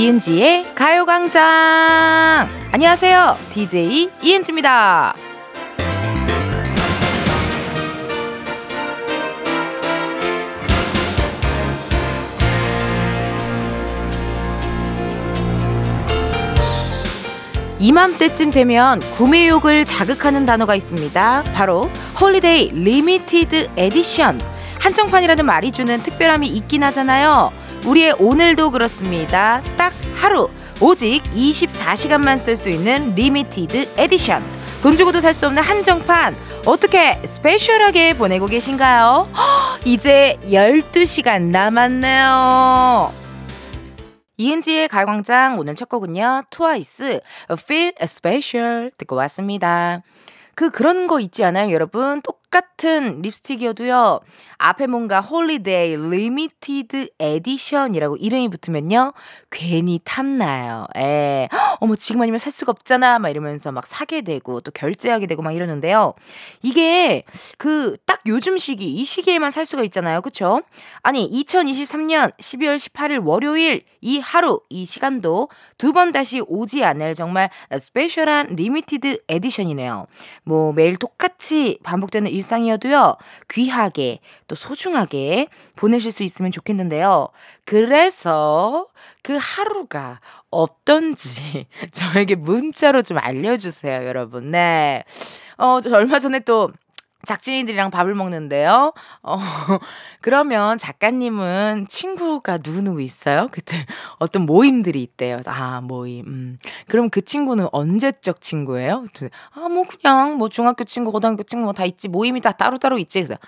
이은지의 가요광장! 안녕하세요. DJ 이은지입니다. 이맘때쯤 되면 구매욕을 자극하는 단어가 있습니다. 바로 holiday limited edition. 한정판이라는 말이 주는 특별함이 있긴 하잖아요. 우리의 오늘도 그렇습니다. 딱 하루 오직 24시간만 쓸 수 있는 limited edition. 돈 주고도 살 수 없는 한정판. 어떻게 special하게 보내고 계신가요? 이제 12시간 남았네요. 이은지의 가광장 오늘 첫 곡은요. 트와이스 Feel Special 듣고 왔습니다. 그 그런 거 있지 않아요, 여러분? 똑같은 립스틱이어도요. 앞에 뭔가 holiday limited edition이라고 이름이 붙으면요. 괜히 탐나요. 에. 어머 지금 아니면 살 수가 없잖아. 막 이러면서 막 사게 되고 또 결제하게 되고 막 이러는데요. 이게 그 딱 요즘 시기 이 시기에만 살 수가 있잖아요. 그쵸 아니 2023년 12월 18일 월요일 이 하루 이 시간도 두 번 다시 오지 않을 정말 special한 limited edition이네요. 뭐 매일 똑같이 반복되는 일상이어도요. 귀하게 또 소중하게 보내실 수 있으면 좋겠는데요. 그래서 그 하루가 없던지 저에게 문자로 좀 알려주세요, 여러분. 네. 어, 저 얼마 전에 또 작진이들이랑 밥을 먹는데요. 어, 그러면 작가님은 친구가 누구누구 있어요? 그때 어떤 모임들이 있대요. 아, 모임. 음. 그럼 그 친구는 언제적 친구예요? 아, 뭐 그냥 뭐 중학교 친구, 고등학교 친구 뭐 다 있지. 모임이 다 따로따로 있지. 그래서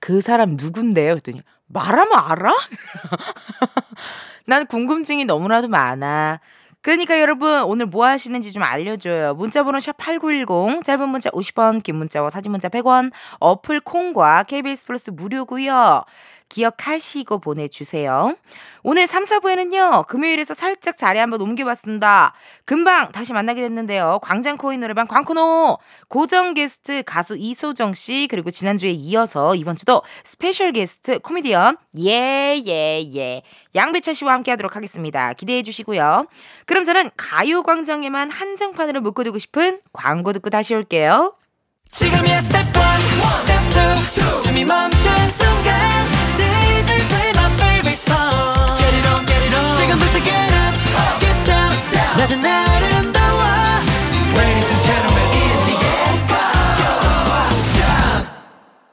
그 사람 누군데요? 그랬더니 말하면 알아? 난 궁금증이 너무나도 많아. 그러니까 여러분 오늘 뭐 하시는지 좀 알려줘요. 문자번호 샵 8910 짧은 문자 50원 긴 문자와 사진 문자 100원 어플 콩과 KBS 플러스 무료고요. 기억하시고 보내주세요. 오늘 3, 4부에는요, 금요일에서 살짝 자리 한번 옮겨봤습니다. 금방 다시 만나게 됐는데요. 광장코인 노래방 광코노! 고정 게스트 가수 이소정 씨, 그리고 지난주에 이어서 이번 주도 special guest 코미디언, 예, 예, 예. 양배차 씨와 함께 하도록 하겠습니다. 기대해 주시고요. 그럼 저는 가요광장에만 한정판으로 묶어두고 싶은 광고 듣고 다시 올게요. 지금이야 스텝 1, 스텝 2, 숨이 멈춘 순간 낮은 아름다워 Ladies and gentlemen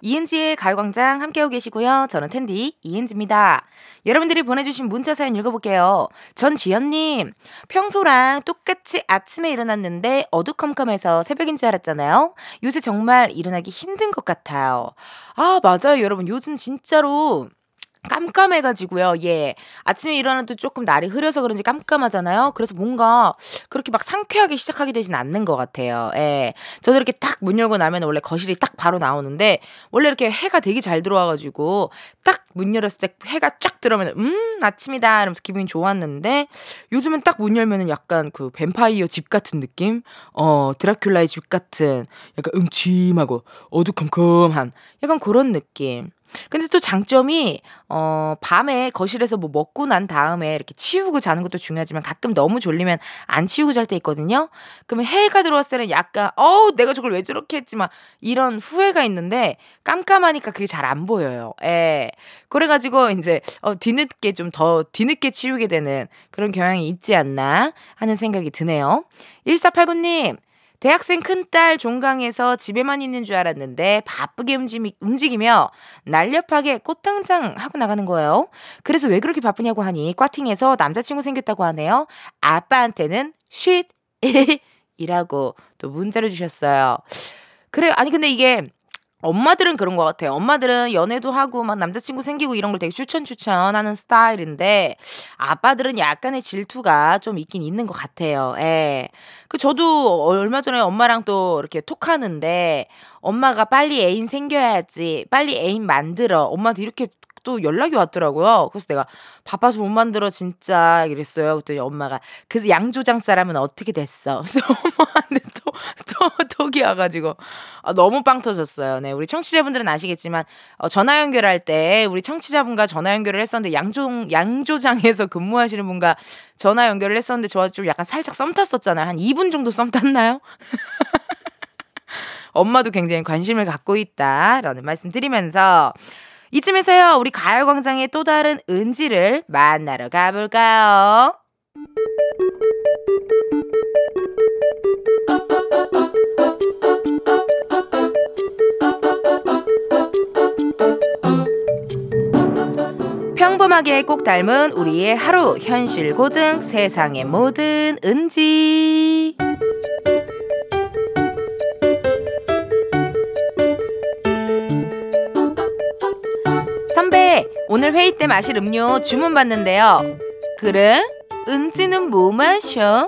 이은지의 가요광장 함께하고 계시고요. 저는 텐디 이은지입니다. 여러분들이 보내주신 문자 사연 읽어볼게요. 전지연님, 평소랑 똑같이 아침에 일어났는데 어두컴컴해서 새벽인 줄 알았잖아요. 요새 정말 일어나기 힘든 것 같아요. 아, 맞아요. 여러분. 요즘 진짜로 깜깜해가지고요. 예. 아침에 일어나도 조금 날이 흐려서 그런지 깜깜하잖아요. 그래서 뭔가 그렇게 막 상쾌하게 시작하게 되진 않는 것 같아요. 예. 저도 이렇게 딱 문 열고 나면 원래 거실이 딱 바로 나오는데 원래 이렇게 해가 되게 잘 들어와가지고 딱 문 열었을 때 해가 쫙 들어오면 음 아침이다 이러면서 기분이 좋았는데 요즘은 딱 문 열면은 약간 그 뱀파이어 집 같은 느낌? 어 드라큘라의 집 같은 약간 음침하고 어두컴컴한 약간 그런 느낌. 근데 또 장점이 어 밤에 거실에서 뭐 먹고 난 다음에 이렇게 치우고 자는 것도 중요하지만 가끔 너무 졸리면 안 치우고 잘 때 있거든요. 그러면 해가 들어왔을 때는 약간 어우 내가 저걸 왜 저렇게 했지만 이런 후회가 있는데 깜깜하니까 그게 잘 안 보여요. 예. 그래 가지고 이제 어 뒤늦게 좀 더 뒤늦게 치우게 되는 그런 경향이 있지 않나 하는 생각이 드네요. 1489님 대학생 큰딸 종강에서 집에만 있는 줄 알았는데 바쁘게 움직이, 움직이며 날렵하게 꽃당장 하고 나가는 거예요. 그래서 왜 그렇게 바쁘냐고 하니 꽈팅에서 남자친구 생겼다고 하네요. 아빠한테는 쉿 이라고 또 문자를 주셨어요. 그래 아니 근데 이게 엄마들은 그런 것 같아요. 엄마들은 연애도 하고 막 남자친구 생기고 이런 걸 되게 추천 추천하는 스타일인데 아빠들은 약간의 질투가 좀 있긴 있는 것 같아요. 예. 그 저도 얼마 전에 엄마랑 또 이렇게 톡하는데 엄마가 빨리 애인 생겨야지, 빨리 애인 만들어. 엄마한테 이렇게 또 연락이 왔더라고요. 그래서 내가 바빠서 못 만들어 진짜 이랬어요. 그랬더니 엄마가 그래서 양조장 사람은 어떻게 됐어? 그래서 엄마한테 또 또, 톡이 와가지고. 아, 너무 빵 터졌어요. 네. 우리 청취자분들은 아시겠지만, 어, 전화 연결할 때 우리 청취자분과 전화 연결을 했었는데, 양조, 양조장에서 근무하시는 분과 전화 연결을 했었는데, 저좀 약간 살짝 썸 탔었잖아요. 한 2분 정도 썸 탔나요? 엄마도 굉장히 관심을 갖고 있다라는 말씀 드리면서 이쯤에서요, 우리 가요광장의 또 다른 은지를 만나러 가볼까요? 평범하게 꼭 닮은 우리의 하루 현실 고증 세상의 모든 은지 선배 오늘 회의 때 마실 음료 주문 받는데요 그래? 은지는 뭐 마셔?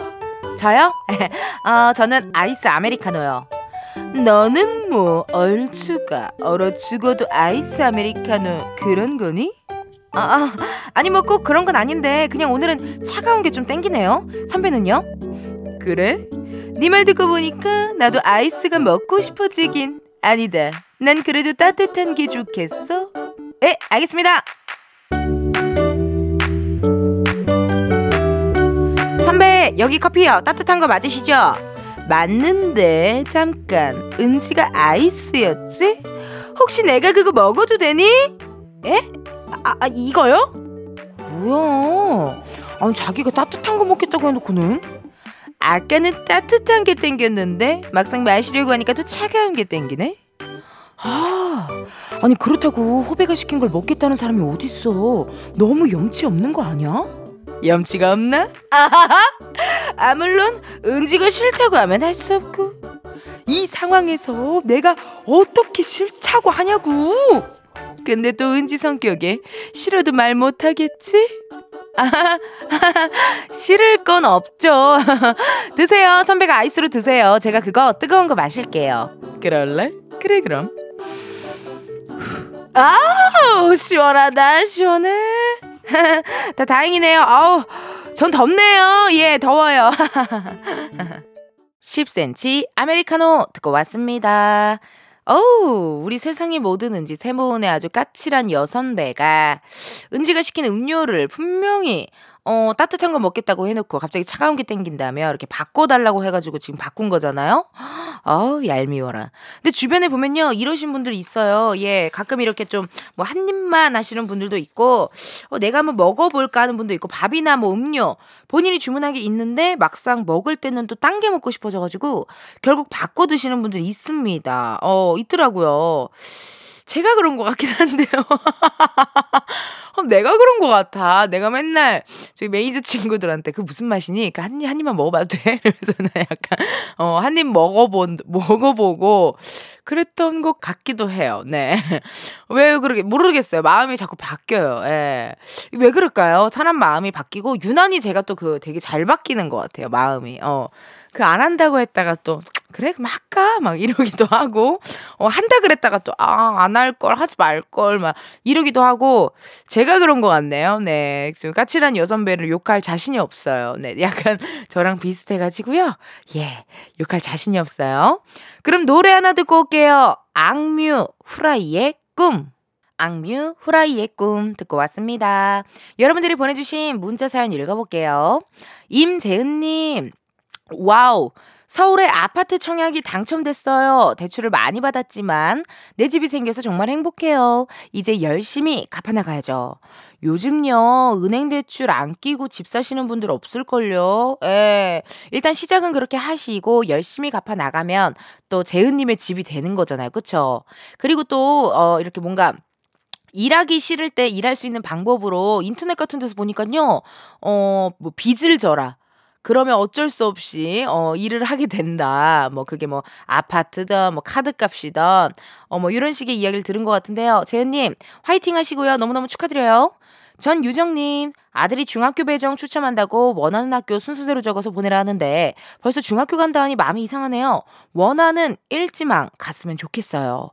저요? 어, 저는 아이스 아메리카노요 너는 뭐 얼추가 얼어 죽어도 아이스 아메리카노 그런 거니? 아, 아 아니 뭐 꼭 그런 건 아닌데 그냥 오늘은 차가운 게 좀 땡기네요. 선배는요? 그래? 네 말 듣고 보니까 나도 아이스가 먹고 싶어지긴 아니다. 난 그래도 따뜻한 게 좋겠어. 예, 알겠습니다. 선배 여기 커피요. 따뜻한 거 맞으시죠? 맞는데 잠깐 은지가 아이스였지? 혹시 내가 그거 먹어도 되니? 에? 아, 아 이거요? 뭐야? 아니 자기가 따뜻한 거 먹겠다고 해놓고는 아까는 따뜻한 게 땡겼는데 막상 마시려고 하니까 또 차가운 게 땡기네. 아, 아니 그렇다고 후배가 시킨 걸 먹겠다는 사람이 어딨어? 너무 염치 없는 거 아니야? 염치가 없나? 아하하! 아 물론 은지가 싫다고 하면 할 수 없고 이 상황에서 내가 어떻게 싫다고 하냐고. 근데 또 은지 성격에 싫어도 말 못하겠지? 아, 싫을 건 없죠. 드세요. 선배가 아이스로 드세요. 제가 그거 뜨거운 거 마실게요. 그럴래? 그래, 그럼. 아우, 시원하다, 시원해. 다 다행이네요. 아우, 전 덥네요. 예, 더워요. 10cm 아메리카노 듣고 왔습니다. 어우, 우리 세상이 뭐 드는지 세모은의 아주 까칠한 여선배가 은지가 시킨 음료를 분명히 어, 따뜻한 거 먹겠다고 해놓고 갑자기 차가운 게 땡긴다며 이렇게 바꿔달라고 해가지고 지금 바꾼 거잖아요? 어우, 얄미워라. 근데 주변에 보면요, 이러신 분들 있어요. 예, 가끔 이렇게 좀 뭐 한 입만 하시는 분들도 있고, 어, 내가 한번 먹어볼까 하는 분도 있고, 밥이나 뭐 음료, 본인이 주문한 게 있는데 막상 먹을 때는 또 딴 게 먹고 싶어져가지고, 결국 바꿔 드시는 분들이 있습니다. 어, 있더라고요. 제가 그런 것 같긴 한데요. 어, 내가 그런 것 같아. 내가 맨날 저희 매니저 친구들한테 그 무슨 맛이니? 그 한, 입, 한 입만 먹어봐도 돼? 이러면서 는 약간, 어, 한 입 먹어본, 먹어보고 그랬던 것 같기도 해요. 네. 왜 그러게, 모르겠어요. 마음이 자꾸 바뀌어요. 예. 왜 그럴까요? 사람 마음이 바뀌고, 유난히 제가 또 그 되게 잘 바뀌는 것 같아요. 마음이. 어. 그 안 한다고 했다가 또, 그래 그럼 할까 막 이러기도 하고 어 한다 그랬다가 또 아 안 할 걸 하지 말 걸 막 이러기도 하고 제가 그런 것 같네요. 네, 지금 까칠한 여선배를 욕할 자신이 없어요. 네, 약간 저랑 비슷해가지고요. 예, 욕할 자신이 없어요. 그럼 노래 하나 듣고 올게요. 악뮤 후라이의 꿈. 악뮤 후라이의 꿈 듣고 왔습니다. 여러분들이 보내주신 문자 사연 읽어볼게요. 임재은님, 와우. 서울에 아파트 청약이 당첨됐어요. 대출을 많이 받았지만 내 집이 생겨서 정말 행복해요. 이제 열심히 갚아나가야죠. 요즘요, 은행 대출 안 끼고 집 사시는 분들 없을걸요. 예. 일단 시작은 그렇게 하시고 열심히 갚아나가면 또 재은님의 집이 되는 거잖아요. 그쵸? 그리고 또, 어, 이렇게 뭔가 일하기 싫을 때 일할 수 있는 방법으로 인터넷 같은 데서 보니까요, 어, 뭐 빚을 져라. 그러면 어쩔 수 없이 어 일을 하게 된다. 뭐 그게 뭐 아파트든 뭐 카드값이든 어 뭐 이런 식의 이야기를 들은 것 같은데요. 재은님 화이팅 하시고요. 너무너무 축하드려요. 전 유정님, 아들이 중학교 배정 추첨한다고 원하는 학교 순서대로 적어서 보내라 하는데 벌써 중학교 간다 하니 마음이 이상하네요. 원하는 일지망 갔으면 좋겠어요.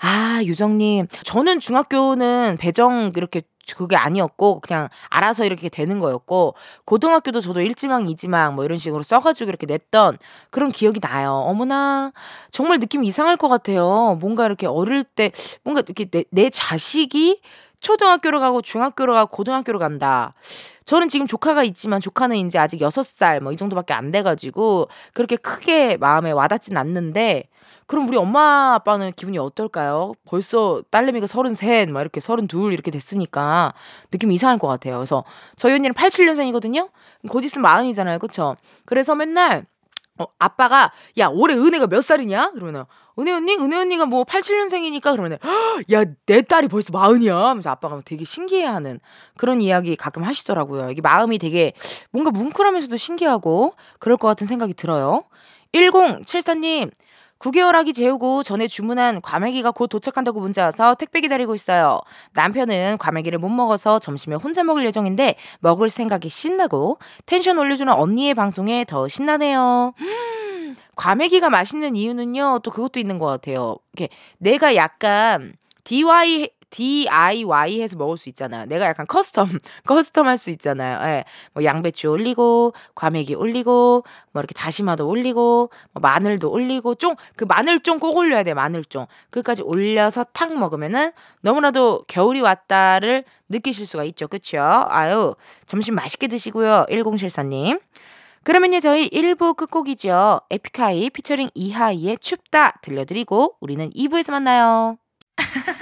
아, 유정님. 저는 중학교는 배정 이렇게 그게 아니었고 그냥 알아서 이렇게 되는 거였고 고등학교도 저도 일지망 이지망 뭐 이런 식으로 써가지고 이렇게 냈던 그런 기억이 나요. 어머나 정말 느낌이 이상할 것 같아요. 뭔가 이렇게 어릴 때 뭔가 이렇게 내, 내 자식이 초등학교로 가고 중학교로 가고 고등학교로 간다. 저는 지금 조카가 있지만 조카는 이제 아직 6살 뭐 이 정도밖에 안 돼가지고 그렇게 크게 마음에 와닿진 않는데 그럼 우리 엄마 아빠는 기분이 어떨까요? 벌써 딸내미가 33, 막 이렇게 32 이렇게 됐으니까 느낌이 이상할 것 같아요. 그래서 저희 언니는 87년생이거든요? 곧 있으면 마흔이잖아요. 그쵸? 그래서 맨날 어, 아빠가 야 올해 은혜가 몇 살이냐? 그러면 은혜 언니? 은혜 언니가 뭐 87년생이니까 그러면 야 내 딸이 벌써 마흔이야 하면서 아빠가 되게 신기해하는 그런 이야기 가끔 하시더라고요. 이게 마음이 되게 뭔가 뭉클하면서도 신기하고 그럴 것 같은 생각이 들어요. 1074님 9개월 아기 재우고 전에 주문한 과메기가 곧 도착한다고 문자 와서 택배 기다리고 있어요. 남편은 과메기를 못 먹어서 점심에 혼자 먹을 예정인데 먹을 생각이 신나고 텐션 올려주는 언니의 방송에 더 신나네요. 과메기가 맛있는 이유는요, 또 그것도 있는 것 같아요. 이렇게 내가 약간 DIY DIY 해서 먹을 수 있잖아요. 내가 약간 custom, custom 할 수 있잖아요. 예. 뭐 양배추 올리고, 과메기 올리고, 뭐 이렇게 다시마도 올리고, 뭐 마늘도 올리고, 쫑, 그 마늘 쫑 꼭 올려야 돼, 마늘 쫑. 그까지 올려서 탁 먹으면은 너무나도 겨울이 왔다를 느끼실 수가 있죠. 그쵸? 아유, 점심 맛있게 드시고요. 1074님. 그러면요, 저희 1부 끝곡이죠. 에픽하이 피처링 이하이의 춥다 들려드리고, 우리는 2부에서 만나요.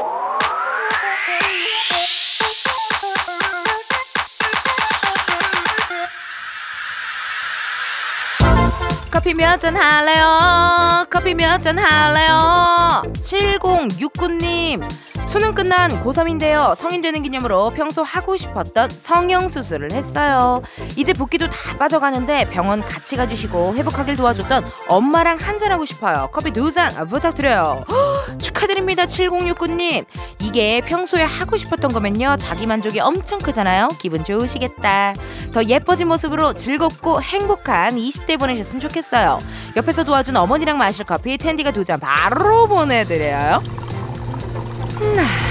커피 몇 잔 할래요? 커피 몇 잔 할래요? 7069님, 수능 끝난 고3인데요. 성인 되는 기념으로 평소 하고 싶었던 성형수술을 했어요. 이제 붓기도 다 빠져가는데 병원 같이 가주시고 회복하길 도와줬던 엄마랑 한잔하고 싶어요. 커피 두 잔 부탁드려요. 허, 축하드립니다. 7069님. 이게 평소에 하고 싶었던 거면요. 자기 만족이 엄청 크잖아요. 기분 좋으시겠다. 더 예뻐진 모습으로 즐겁고 행복한 20대 보내셨으면 좋겠어요. 옆에서 도와준 어머니랑 마실 커피 텐디가 두 잔 바로 보내드려요. 嗯呐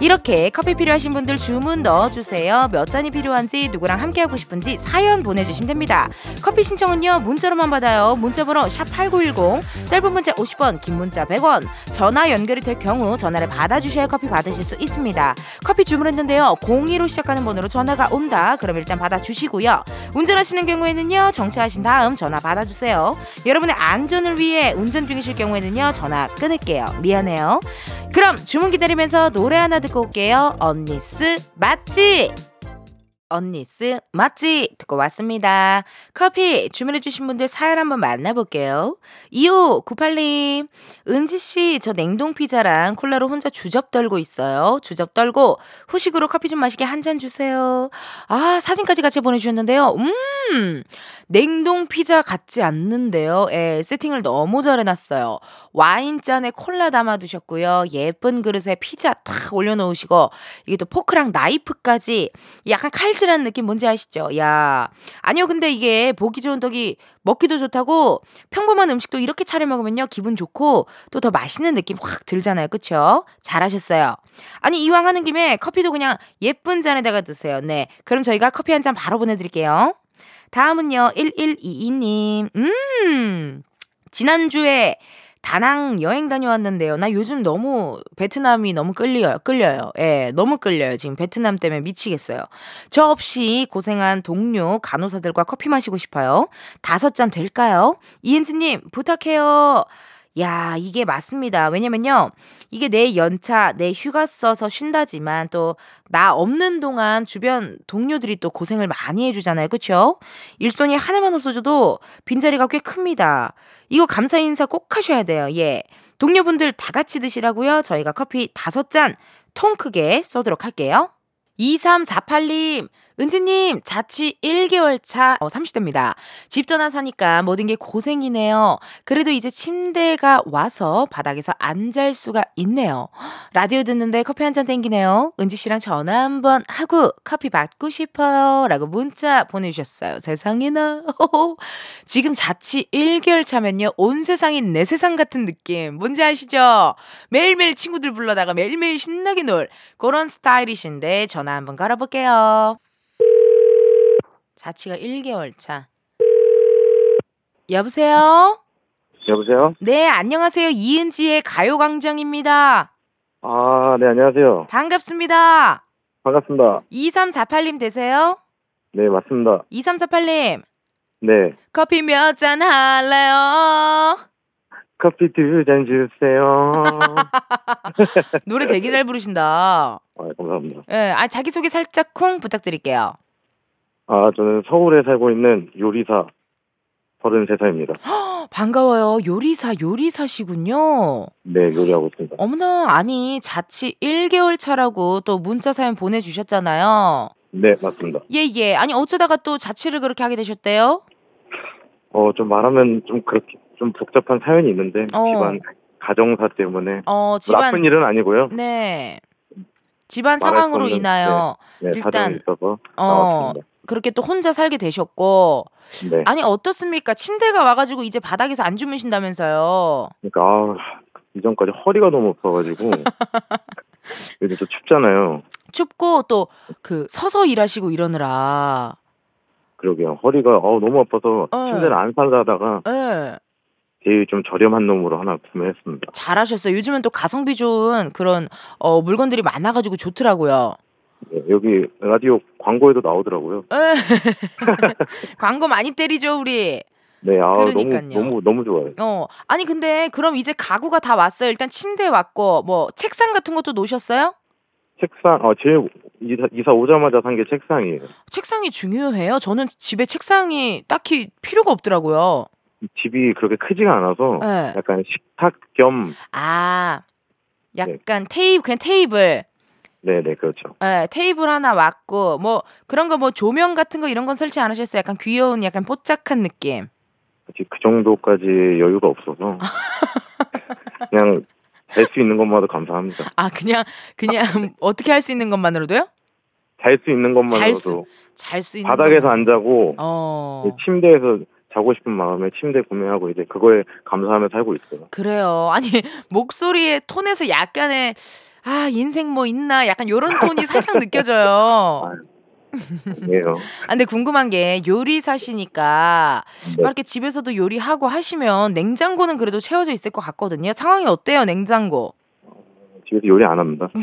이렇게 커피 필요하신 분들 주문 넣어주세요. 몇 잔이 필요한지 누구랑 함께하고 싶은지 사연 보내주시면 됩니다. 커피 신청은요 문자로만 받아요. 문자번호 샵8910 짧은 문자 50원 긴 문자 100원 전화 연결이 될 경우 전화를 받아주셔야 커피 받으실 수 있습니다. 커피 주문했는데요. 02로 시작하는 번호로 전화가 온다. 그럼 일단 받아주시고요. 운전하시는 경우에는요 정차하신 다음 전화 받아주세요. 여러분의 안전을 위해 운전 중이실 경우에는요 전화 끊을게요. 미안해요. 그럼 주문 기다리면서 노래 하나 듣고 올게요. 언니스 맞지? 언니스 맞지? 듣고 왔습니다. 커피 주문해주신 분들 사연 한번 만나볼게요. 2598님, 은지씨, 저 냉동 피자랑 콜라로 혼자 주접 떨고 있어요. 주접 떨고 후식으로 커피 좀 마시게 한 잔 주세요. 아, 사진까지 같이 보내주셨는데요. 음, 냉동 피자 같지 않는데요. 예, 세팅을 너무 잘 해놨어요. 와인잔에 콜라 담아 두셨고요. 예쁜 그릇에 피자 탁 올려놓으시고, 이게 또 포크랑 나이프까지 약간 칼질한 느낌 뭔지 아시죠? 야 아니요, 근데 이게 보기 좋은 떡이 먹기도 좋다고 평범한 음식도 이렇게 차려 먹으면요. 기분 좋고 또 더 맛있는 느낌 확 들잖아요. 그쵸? 잘하셨어요. 아니, 이왕 하는 김에 커피도 그냥 예쁜 잔에다가 드세요. 네. 그럼 저희가 커피 한 잔 바로 보내드릴게요. 다음은요, 1122님. 음, 지난주에 다낭 여행 다녀왔는데요. 나 요즘 너무 베트남이 너무 끌려요. 끌려요. 예, 너무 끌려요. 지금 베트남 때문에 미치겠어요. 저 없이 고생한 동료 간호사들과 커피 마시고 싶어요. 다섯 잔 될까요? 이은지님, 부탁해요. 야, 이게 맞습니다. 왜냐면요. 이게 내 연차, 내 휴가 써서 쉰다지만 또 나 없는 동안 주변 동료들이 또 고생을 많이 해주잖아요. 그쵸? 일손이 하나만 없어져도 빈자리가 꽤 큽니다. 이거 감사 인사 꼭 하셔야 돼요. 예. 동료분들 다 같이 드시라고요. 저희가 커피 다섯 잔 통 크게 쏘도록 할게요. 2348님, 은지님, 자취 1개월 차, 어, 30대입니다. 집 떠나 사니까 모든 게 고생이네요. 그래도 이제 침대가 와서 바닥에서 안 잘 수가 있네요. 라디오 듣는데 커피 한 잔 땡기네요. 은지 씨랑 전화 한번 하고 커피 받고 싶어요. 라고 문자 보내주셨어요. 세상에나. 지금 자취 1개월 차면요. 온 세상이 내 세상 같은 느낌. 뭔지 아시죠? 매일매일 친구들 불러다가 매일매일 신나게 놀 그런 스타일이신데 전화 한번 걸어볼게요. 자취가 1개월 차. 여보세요? 여보세요? 네, 안녕하세요. 이은지의 가요광장입니다. 아, 네, 안녕하세요. 반갑습니다. 반갑습니다. 2348님 되세요? 네, 맞습니다. 2348님, 네. 커피 몇 잔 할래요? 커피 두 잔 주세요. 노래 되게 잘 부르신다. 아, 감사합니다. 예, 아, 자기소개 살짝 콩 부탁드릴게요. 아, 저는 서울에 살고 있는 요리사 33살입니다. 반가워요. 요리사, 요리사시군요. 네, 요리하고 있습니다. 어머나, 아니, 자취 1개월 차라고 또 문자 사연 보내주셨잖아요. 네, 맞습니다. 예, 예. 아니, 어쩌다가 또 자취를 그렇게 하게 되셨대요? 어, 좀 말하면 좀 그렇게, 좀 복잡한 사연이 있는데, 어. 집안 가정사 때문에. 어, 뭐 집안, 나쁜 일은 아니고요. 네. 집안 상황으로 수 없는, 인하여, 네, 일단, 사정이 있어서 어, 나왔습니다. 그렇게 또 혼자 살게 되셨고, 네. 아니, 어떻습니까? 침대가 와가지고 이제 바닥에서 안 주무신다면서요. 그러니까, 아, 이전까지 허리가 너무 아파가지고, 요즘 또 춥잖아요. 춥고 또 그 서서 일하시고 이러느라. 그러게요. 허리가 어, 너무 아파서 어. 침대를 안 살다가 예. 제일 좀 저렴한 놈으로 하나 구매했습니다. 잘하셨어요. 요즘은 또 가성비 좋은 그런 어, 물건들이 많아가지고 좋더라고요. 네, 여기 라디오 광고에도 나오더라고요. 예. 광고 많이 때리죠 우리. 네, 아 너무 그러니까요. 너무 너무 좋아요. 어 아니 근데 그럼 이제 가구가 다 왔어요. 일단 침대 왔고 뭐 책상 같은 것도 놓으셨어요? 책상, 어 제일 이사, 이사 오자마자 산 게 책상이에요. 책상이 중요해요. 저는 집에 책상이 딱히 필요가 없더라고요. 집이 그렇게 크지가 않아서 네. 약간 식탁 겸, 아 약간 테이블 그냥 테이블. 네네 그렇죠. 예, 테이블 하나 왔고 뭐 그런 거 뭐 조명 같은 거 이런 건 설치 안 하셨어요? 약간 귀여운 약간 뽀짝한 느낌. 아직 그 정도까지 여유가 없어서 그냥 잘 수 있는 것만도 감사합니다. 아 그냥 그냥 어떻게 할 수 있는 것만으로도요? 잘 수 있는 것만으로도 잘수 있는 바닥에서 것만- 안 자고 어 침대에서 자고 싶은 마음에 침대 구매하고 이제 그거에 감사하며 살고 있어요. 그래요. 아니 목소리의 톤에서 약간의 아 인생 뭐 있나 약간 요런 톤이 살짝 느껴져요. 예요. 아, 근데 궁금한 게 요리사시니까 네. 막 이렇게 집에서도 요리하고 하시면 냉장고는 그래도 채워져 있을 것 같거든요. 상황이 어때요, 냉장고? 집에서 요리 안 합니다.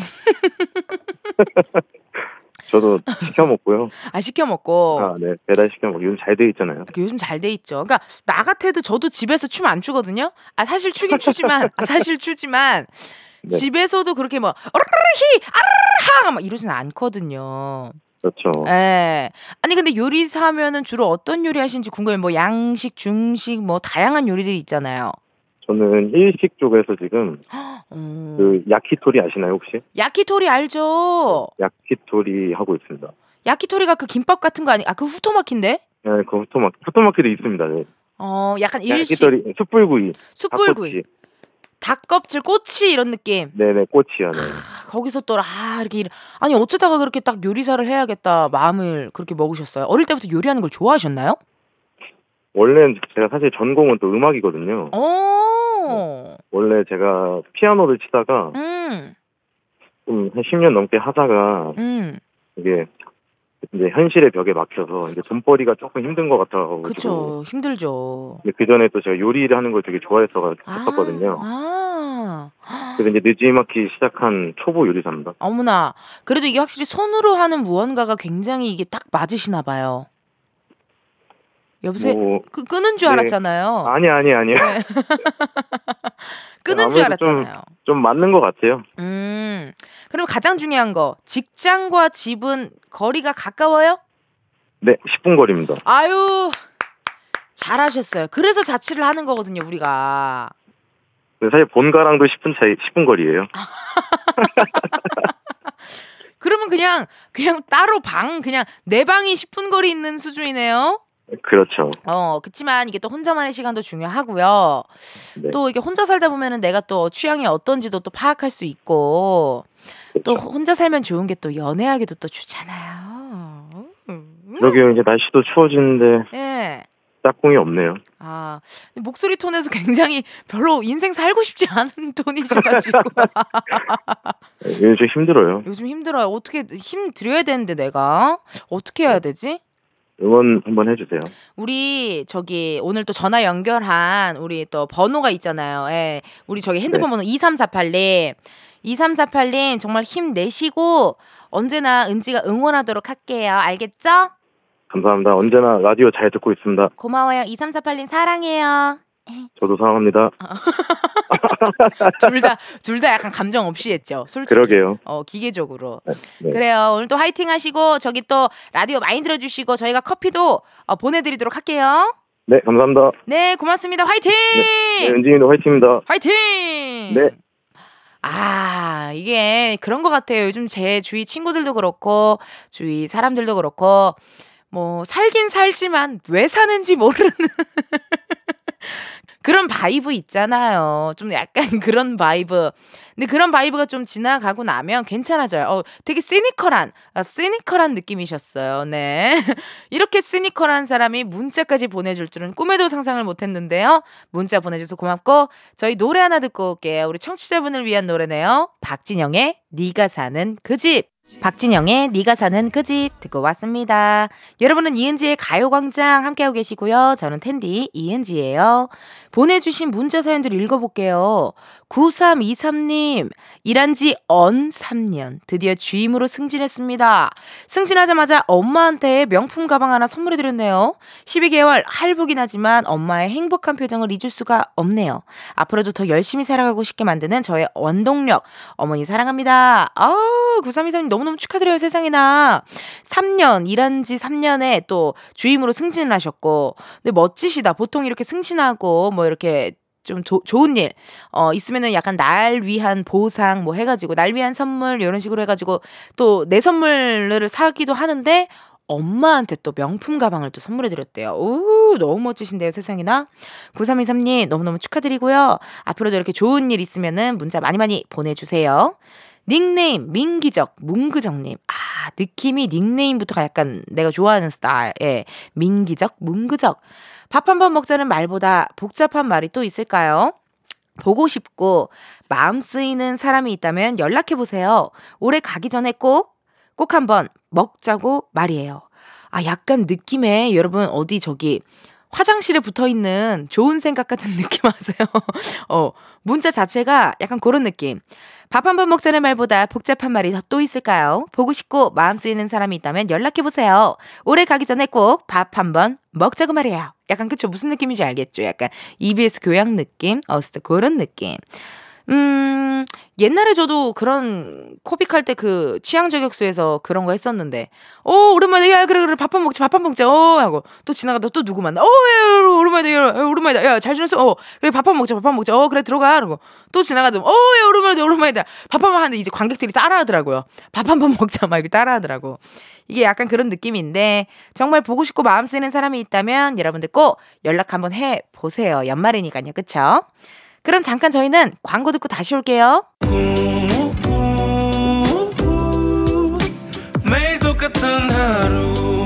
저도 시켜 먹고요. 아 시켜 먹고 아, 네. 배달 시켜 먹고 요즘 잘 돼 있잖아요. 요즘 잘 돼 있죠. 그러니까 나 같아도 저도 집에서 춤 안 추거든요. 아 사실 추긴 추지만 아, 사실 추지만 네. 집에서도 그렇게 뭐 어르르히 아르르하 막 이러진 않거든요. 그렇죠. 예. 아니 근데 요리사 하면은 주로 어떤 요리 하시는지 궁금해요. 뭐 양식, 중식 뭐 다양한 요리들이 있잖아요. 저는 일식 쪽에서 지금 음. 그 야키토리 아시나요 혹시? 야키토리 알죠? 야키토리 하고 있습니다. 야키토리가 그 김밥 같은 거 아니? 아그 후토마키인데? 네, 그 후토마 후토마키도 있습니다. 네. 어, 약간 일식, 야키토리 숯불구이, 숯불구이, 닭꼬치. 닭껍질, 꼬치 이런 느낌. 네네 꼬치요. 네. 아, 거기서 또 아 이렇게 일- 아니 어쩌다가 그렇게 딱 요리사를 해야겠다 마음을 그렇게 먹으셨어요? 어릴 때부터 요리하는 걸 좋아하셨나요? 원래는 제가 사실 전공은 또 음악이거든요. 오, 원래 제가 피아노를 치다가 음, 좀한 10년 넘게 하다가 음, 이게 이제 현실의 벽에 막혀서 이제 돈벌이가 조금 힘든 것 같아가지고 그쵸 힘들죠. 그 전에 또 제가 요리를 하는 걸 되게 좋아했었거든요. 아, 아, 그래서 이제 늦지막히 시작한 초보 요리사입니다. 어머나. 그래도 이게 확실히 손으로 하는 무언가가 굉장히 이게 딱 맞으시나 봐요. 여보세요? 뭐그 끊은 줄 네. 알았잖아요. 아니 아니 아니요. 네. 끊은 줄 아무래도 좀- 알았잖아요. 좀 맞는 것 같아요. 음. 그럼 가장 중요한 거 직장과 집은 거리가 가까워요? 네, 10분 거리입니다. 아유 잘하셨어요. 그래서 자취를 하는 거거든요, 우리가. 근데 사실 본가랑도 10분 차이, 10분 거리예요. 그러면 그냥 그냥 따로 방 그냥 내 방이 10분 거리 있는 수준이네요. 그렇죠. 어, 그치만 이게 또 혼자만의 시간도 중요하고요. 네. 또 이게 혼자 살다 보면은 내가 또 취향이 어떤지도 또 파악할 수 있고 또 그렇죠. 혼자 살면 좋은 게 또 연애하기도 또 좋잖아요. 음. 그러게요. 이제 날씨도 추워지는데 예. 짝꿍이 없네요. 아, 목소리 톤에서 굉장히 별로 인생 살고 싶지 않은 톤이셔가지고. 요즘 좀 힘들어요. 요즘 힘들어요. 어떻게 힘 드려야 되는데 내가? 어떻게 해야 되지? 응원 한번 해주세요. 우리 저기 오늘 또 전화 연결한 우리 또 번호가 있잖아요. 예. 우리 저기 핸드폰 번호 2348님. 2348님 정말 힘내시고 언제나 은지가 응원하도록 할게요. 알겠죠? 감사합니다. 언제나 라디오 잘 듣고 있습니다. 고마워요. 2348님 사랑해요. 저도 사랑합니다. 둘다 둘 다 약간 감정 없이 했죠. 솔직히. 그러게요. 어, 기계적으로. 네. 그래요. 오늘 또 화이팅 하시고 저기 또 라디오 많이 들어 주시고 저희가 커피도 어, 보내 드리도록 할게요. 네, 감사합니다. 네, 고맙습니다. 화이팅! 네, 은진이도 화이팅입니다. 화이팅! 네. 아, 이게 그런 것 같아요. 요즘 제 주위 친구들도 그렇고, 주위 사람들도 그렇고, 뭐, 살긴 살지만 왜 사는지 모르는 그런 vibe 있잖아요. 좀 약간 그런 vibe. 근데 그런 vibe가 좀 지나가고 나면 괜찮아져요. 어, 되게 시니컬한, 아, 시니컬한 느낌이셨어요. 네. 이렇게 시니컬한 사람이 문자까지 보내줄 줄은 꿈에도 상상을 못 했는데요. 문자 보내줘서 고맙고, 저희 노래 하나 듣고 올게요. 우리 청취자분을 위한 노래네요. 박진영의 네가 사는 그 집. 박진영의 네가 사는 그 집 듣고 왔습니다. 여러분은 이은지의 가요광장 함께하고 계시고요. 저는 텐디 이은지예요. 보내주신 문자 사연들 읽어볼게요. 9323님, 일한 지 언 3년. 드디어 주임으로 승진했습니다. 승진하자마자 엄마한테 명품 가방 하나 선물해드렸네요. 12개월 할부긴 하지만 엄마의 행복한 표정을 잊을 수가 없네요. 앞으로도 더 열심히 살아가고 싶게 만드는 저의 원동력. 어머니 사랑합니다. 아, 9323님 너무너무 축하드려요, 세상에나. 3년, 일한 지 3년에 또 주임으로 승진을 하셨고. 근데 멋지시다. 보통 이렇게 승진하고 뭐 이렇게 좀 조- 좋은 일, 어, 있으면은 약간 날 위한 보상 뭐 해가지고, 날 위한 선물, 이런 식으로 해가지고, 또 내 선물을 사기도 하는데, 엄마한테 또 명품 가방을 또 선물해드렸대요. 오, 너무 멋지신데요, 세상에나. 9323님, 너무너무 축하드리고요. 앞으로도 이렇게 좋은 일 있으면은 문자 많이 많이 보내주세요. 닉네임, 민기적, 문그적님. 아, 느낌이 닉네임부터가 약간 내가 좋아하는 스타일. 예. 민기적, 문그적. 밥 한 번 먹자는 말보다 복잡한 말이 또 있을까요? 보고 싶고 마음 쓰이는 사람이 있다면 연락해 보세요. 올해 가기 전에 꼭, 꼭 한번 먹자고 말이에요. 아, 약간 느낌에 여러분 어디 저기 화장실에 붙어 있는 좋은 생각 같은 느낌 아세요? 어, 문자 자체가 약간 그런 느낌. 밥 한 번 먹자는 말보다 복잡한 말이 더또 있을까요? 보고 싶고 마음 쓰이는 사람이 있다면 연락해 보세요. 올해 가기 전에 꼭 밥 한 번 먹자고 말이에요. 약간 그쵸 무슨 느낌인지 알겠죠? 약간 EBS 교양 느낌, 어스트 그런 느낌. 음, 옛날에 저도 그런 코빅할 때 그 취향 저격수에서 그런 거 했었는데, 어, 오랜만에, 야, 그래, 그래, 밥한번 먹자, 밥한번 먹자, 어, 하고, 또 지나가다 또 누구 만나, 어, 야, 야, 오랜만이다, 야, 야, 오랜만이다, 야, 잘 지냈어, 어, 그래, 밥한번 먹자, 밥한번 먹자, 어, 그래, 들어가, 그러고, 또 지나가다, 어, 야, 오랜만이다, 오랜만이다, 밥 한 번 하는데 이제 관객들이 따라 하더라고요. 밥 한 번 먹자, 막 이렇게 따라 하더라고. 이게 약간 그런 느낌인데, 정말 보고 싶고 마음 쓰는 사람이 있다면 여러분들 꼭 연락 한번 해 보세요. 연말이니까요, 그쵸? 그럼 잠깐 저희는 광고 듣고 다시 올게요. 매일 똑같은 하루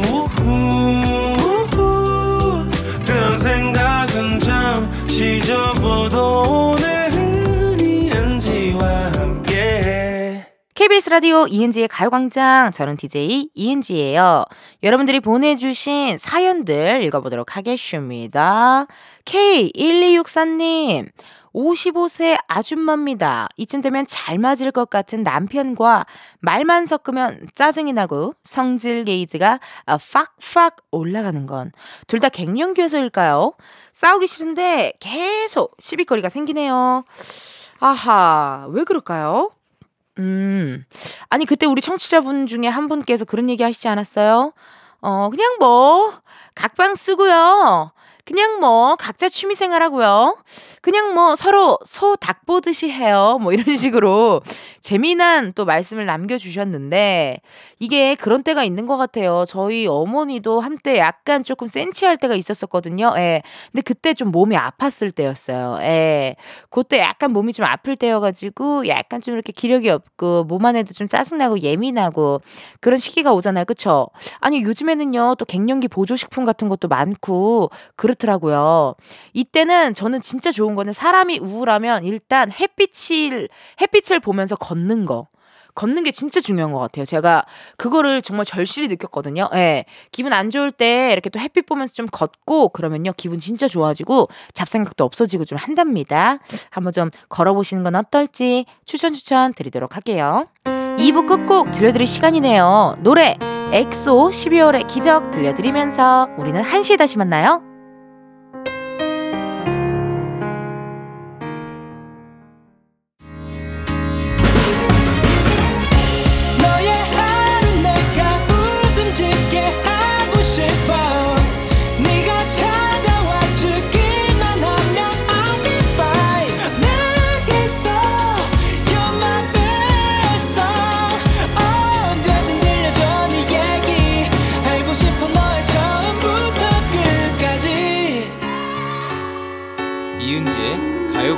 그런 생각은 잠시 접어도 오늘은 이은지와 함께 KBS 라디오 이은지의 가요광장 저는 DJ 이은지예요. 여러분들이 보내주신 사연들 읽어보도록 하겠습니다. K1264님 55세 아줌마입니다. 이쯤 되면 잘 맞을 것 같은 남편과 말만 섞으면 짜증이 나고 성질 게이지가 아, 팍팍 올라가는 건 둘 다 갱년기여서일까요? 싸우기 싫은데 계속 시비거리가 생기네요. 아하, 왜 그럴까요? 음, 아니, 그때 우리 청취자분 중에 한 분께서 그런 얘기 하시지 않았어요? 어, 그냥 뭐, 각방 쓰고요. 그냥 뭐, 각자 취미 생활 하고요. 그냥 뭐, 서로 소 닭 보듯이 해요. 뭐, 이런 식으로 재미난 또 말씀을 남겨주셨는데, 이게 그런 때가 있는 것 같아요. 저희 어머니도 한때 약간 조금 센치할 때가 있었었거든요. 예. 근데 그때 좀 몸이 아팠을 때였어요. 예. 그때 약간 몸이 좀 아플 때여가지고, 약간 좀 이렇게 기력이 없고, 몸 안에도 좀 짜증나고 예민하고, 그런 시기가 오잖아요. 그쵸? 아니, 요즘에는요, 또 갱년기 보조식품 같은 것도 많고, 그렇 더라고요. 이때는 저는 진짜 좋은 거는 사람이 우울하면 일단 햇빛을, 햇빛을 보면서 걷는 거. 걷는 게 진짜 중요한 것 같아요. 제가 그거를 정말 절실히 느꼈거든요. 예. 기분 안 좋을 때 이렇게 또 햇빛 보면서 좀 걷고 그러면요. 기분 진짜 좋아지고 잡생각도 없어지고 좀 한답니다. 한번 좀 걸어보시는 건 어떨지 추천 추천 드리도록 할게요. 2부 끝곡 들려드릴 시간이네요. 노래 엑소 12월의 기적 들려드리면서 우리는 1시에 다시 만나요.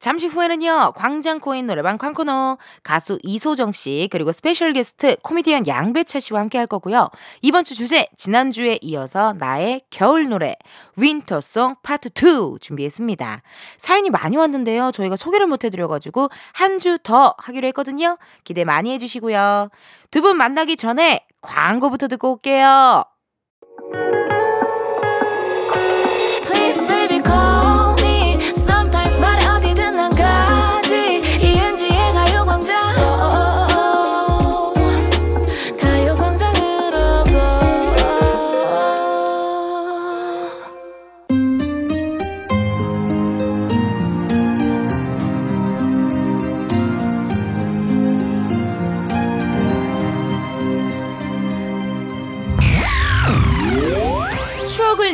잠시 후에는요, 광장 코인 노래방 광코노 가수 이소정 씨, 그리고 special guest 코미디언 양배차 씨와 함께 할 거고요. 이번 주 주제, 지난주에 이어서 나의 겨울 노래, winter song part 2 준비했습니다. 사연이 많이 왔는데요. 저희가 소개를 못 해드려가지고 한 주 더 하기로 했거든요. 기대 많이 해주시고요. 두 분 만나기 전에 광고부터 듣고 올게요.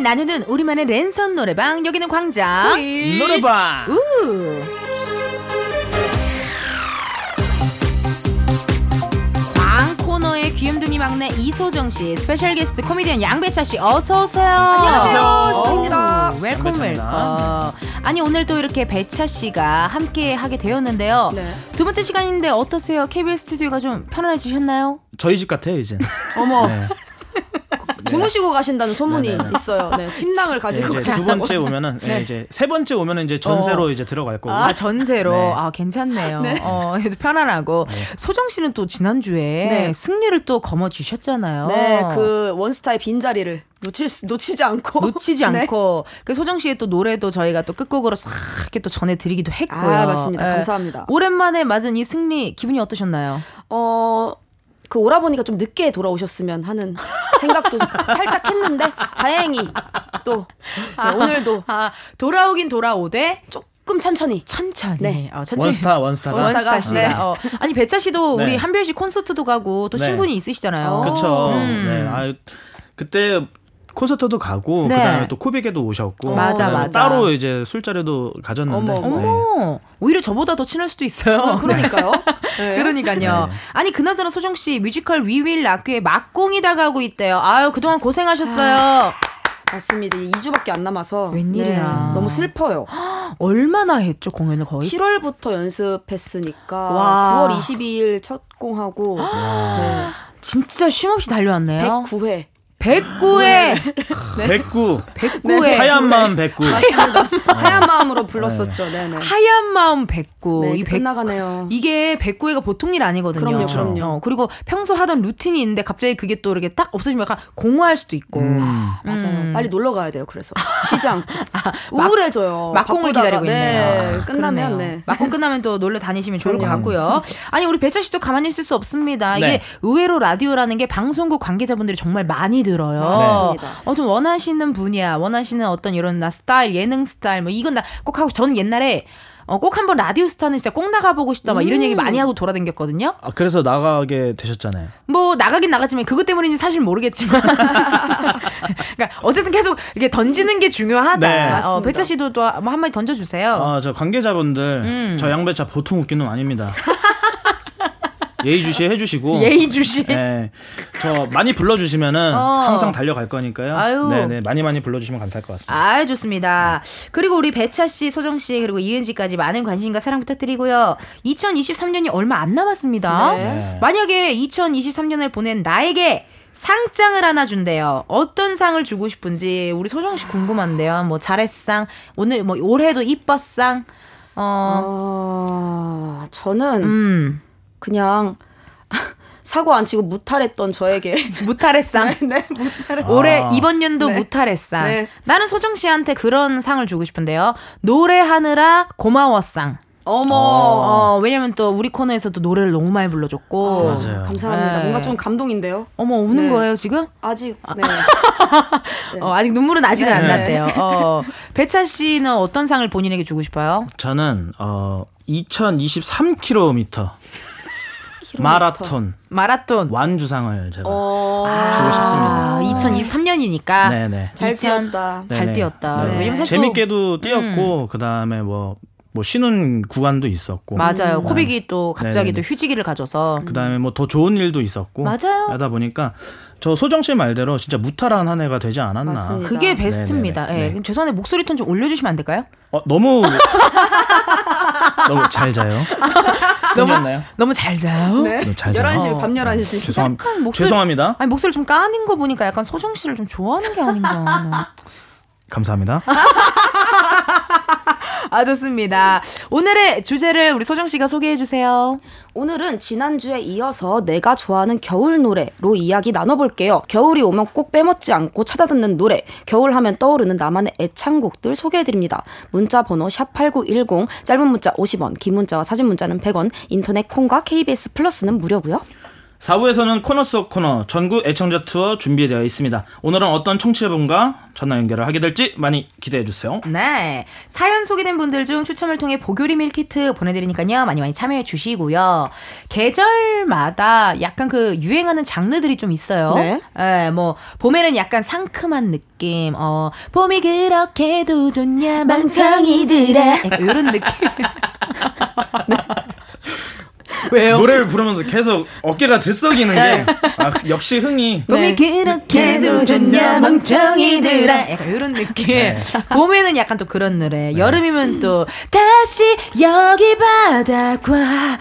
나누는 우리만의 랜선 노래방. 여기는 광장. 노래방. 우. 광코노의 귀염둥이 막내 이소정 씨 special guest 코미디언 양배차 씨 어서 오세요. 안녕하세요. 소정입니다. welcome 양배차입니다. welcome. 아니 오늘 또 이렇게 배차 씨가 함께 하게 되었는데요. 두 번째 시간인데 어떠세요? KBS 스튜디오가 좀 편안해지셨나요? 저희 집 같아요 이제. 어머. 네. 주무시고 가신다는 소문이 네네네. 있어요. 네, 침낭을 네, 가지고 이제 두 번째 오면은 네, 이제 세 번째 오면은 이제 전세로 이제 들어갈 거고 아 전세로 네. 아 괜찮네요. 어 그래도 편안하고 소정 씨는 또 지난주에 네. 승리를 또 거머 주셨잖아요. 네, 그 원스타의 빈 자리를 놓칠 수- 놓치지 않고 놓치지 네. 않고 그 소정 씨의 또 노래도 저희가 또 끝곡으로 싹 이렇게 또 전해드리기도 했고요. 아, 맞습니다. 예. 감사합니다. 오랜만에 맞은 이 승리 기분이 어떠셨나요? 어. 그 오라버니가 좀 늦게 돌아오셨으면 하는 생각도 살짝 했는데 다행히 또 네, 오늘도 아 돌아오긴 돌아오되 조금 천천히 천천히. 네. 어, 천천히. 원스타 원스타가 원스타가, 원스타 씨가. 네. 어, 아니 배차 씨도 네. 우리 한별 씨 콘서트도 가고 또 네. 신분이 있으시잖아요. 그쵸 음. 네, 아, 그때 콘서트도 가고 네. 그다음에 또 코빅에도 오셨고 맞아, 그다음에 맞아. 따로 이제 술자리도 가졌는데 어머, 어머. 네. 어머, 오히려 저보다 더 친할 수도 있어요. 그러니까요. 네. 그러니까요. 아니 그나저나 소정 씨 뮤지컬 We Will Rock You에 막공이 다가오고 있대요. 아유 그동안 고생하셨어요. 맞습니다. 2주밖에 안 남아서 웬일이야. 네, 너무 슬퍼요. 얼마나 했죠 공연을 거의? 7월부터 연습했으니까 와. 9월 22일 첫 공하고 네, 진짜 쉼없이 달려왔네요. 109회. 백구의 백구. 백구의 하얀 마음 백구. 하얀 마음으로 불렀었죠. 네네. 하얀 마음 백구. 네, 이 백- 끝나가네요. 이게 백구 회가 보통 일 아니거든요. 그럼요, 그렇죠. 그럼요. 어, 그리고 평소 하던 루틴이 있는데 갑자기 그게 또 이렇게 딱 없어지면 약간 공허할 수도 있고. 맞아요. 빨리 놀러 가야 돼요. 그래서 쉬지 않고 우울해져요. 막공을. 기다리고 있네요. 네, 끝나면. 네. 막공 끝나면 또 놀러 다니시면 좋을 것 같고요. 아니 우리 배차 씨도 가만히 있을 수 없습니다. 이게 네. 의외로 라디오라는 게 방송국 관계자분들이 정말 많이 들 어요. 맞습니다. 어, 좀 원하시는 분이야, 원하시는 어떤 이런 나 스타일, 예능 스타일 뭐 이건 나 꼭 하고 저는 옛날에 어, 꼭 한번 라디오 스타는 진짜 꼭 나가보고 싶다 막 이런 얘기 많이 하고 돌아다녔거든요. 아, 그래서 나가게 되셨잖아요. 뭐 나가긴 나가지만 그것 때문인지 사실 모르겠지만 그러니까 어쨌든 계속 이게 던지는 게 중요하다. 네. 어. 배차 씨도 또뭐 한마디 던져주세요. 아, 저 관계자분들, 음. 저 양배차 보통 웃기는 놈 아닙니다. 예의주시 해주시고. 예의주시. 네. 저 많이 불러주시면은 어. 항상 달려갈 거니까요. 아유. 네네. 많이 많이 불러주시면 감사할 것 같습니다. 아 좋습니다. 그리고 우리 배차 씨, 소정 씨 그리고 이은 씨까지 많은 관심과 사랑 부탁드리고요. 2023년이 얼마 안 남았습니다. 네. 만약에 2023년을 보낸 나에게 상장을 하나 준대요. 어떤 상을 주고 싶은지 우리 소정 씨 궁금한데요. 뭐 잘했상, 오늘 뭐 올해도 이뻤상, 어, 아, 저는 음, 그냥 사고 안 치고 무탈했던 저에게 무탈했상. 네, 무탈했. 올해 아. 이번 연도 네. 무탈했상. 네. 나는 소정 씨한테 그런 상을 주고 싶은데요. 노래하느라 고마웠상. 어머. 어, 왜냐면 또 우리 코너에서도 노래를 너무 많이 불러줬고. 맞아요. 감사합니다. 네. 뭔가 좀 감동인데요. 어머, 우는 네. 거예요, 지금? 아직 네. 어, 아직 눈물은 아직은 안 네. 났대요. 어, 배차 씨는 어떤 상을 본인에게 주고 싶어요? 저는, 어, 2023km 마라톤 마라톤. 완주상을 제가 어. 주고 싶습니다. 아, 2023년이니까. 네네. 잘 뛰었다. 잘 네네. 뛰었다. 네. 사실 또- 재밌게도 뛰었고 그 다음에 뭐뭐 쉬는 구간도 있었고 맞아요. 음. 코빅이 또 갑자기 네네네. 또 휴지기를 가져서. 그 다음에 뭐 더 좋은 일도 있었고 맞아요. 하다 보니까 저 소정 씨 말대로 진짜 무탈한 한 해가 되지 않았나. 맞습니다. 그게 베스트입니다. 예. 네. 죄송한데 목소리 톤 좀 올려주시면 안 될까요? 어, 너무 너무 잘 자요. 들렸나요? 너무 잘 자요. 네. 너무 잘 자요. 11시 밤 11시. 죄송 약간 목소리- 죄송합니다. 아니 목소리 좀 까는 거 보니까 약간 소정 씨를 좀 좋아하는 게 아닌가. 감사합니다. 아 좋습니다. 오늘의 주제를 우리 소정 씨가 소개해 주세요. 오늘은 지난주에 이어서 내가 좋아하는 겨울 노래로 이야기 나눠볼게요. 겨울이 오면 꼭 빼먹지 않고 찾아 듣는 노래, 겨울 하면 떠오르는 나만의 애창곡들 소개해드립니다. 문자 번호 샵8910, 짧은 문자 50원, 긴 문자와 사진 문자는 100원, 인터넷 콩과 KBS 플러스는 무료고요. 4부에서는 코너 속 코너 전국 애청자 투어 준비되어 있습니다. 오늘은 어떤 청취자분과 전화 연결을 하게 될지 많이 기대해 주세요. 네. 사연 소개된 분들 중 추첨을 통해 보교리 밀키트 보내드리니까요. 많이 많이 참여해 주시고요. 계절마다 약간 그 유행하는 장르들이 좀 있어요. 네. 예, 뭐, 봄에는 약간 상큼한 느낌, 어, 봄이 그렇게도 좋냐, 멍청이들아. 약간 이런 느낌. 왜요? 노래를 부르면서 계속 어깨가 들썩이는 게 아, 역시 흥이. 봄이 그렇게도 좋냐? 멍청이들아. 약간 이런 느낌. 네. 봄에는 약간 또 그런 노래. 여름이면 또 다시 여기 바다과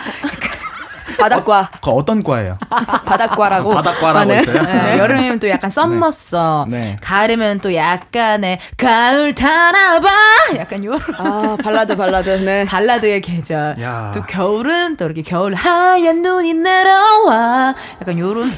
바닥과, 그 어떤 과예요? 바닥과라고. 바닥과라고 아, 네. 있어요? 네, 여름이면 또 약간 썸머써 네. 가을이면 또 약간의 가을 타나봐 약간 요런 아, 발라드, 발라드. 네. 발라드의 계절 야. 또 겨울은 또 이렇게 겨울 하얀 눈이 내려와 약간 요런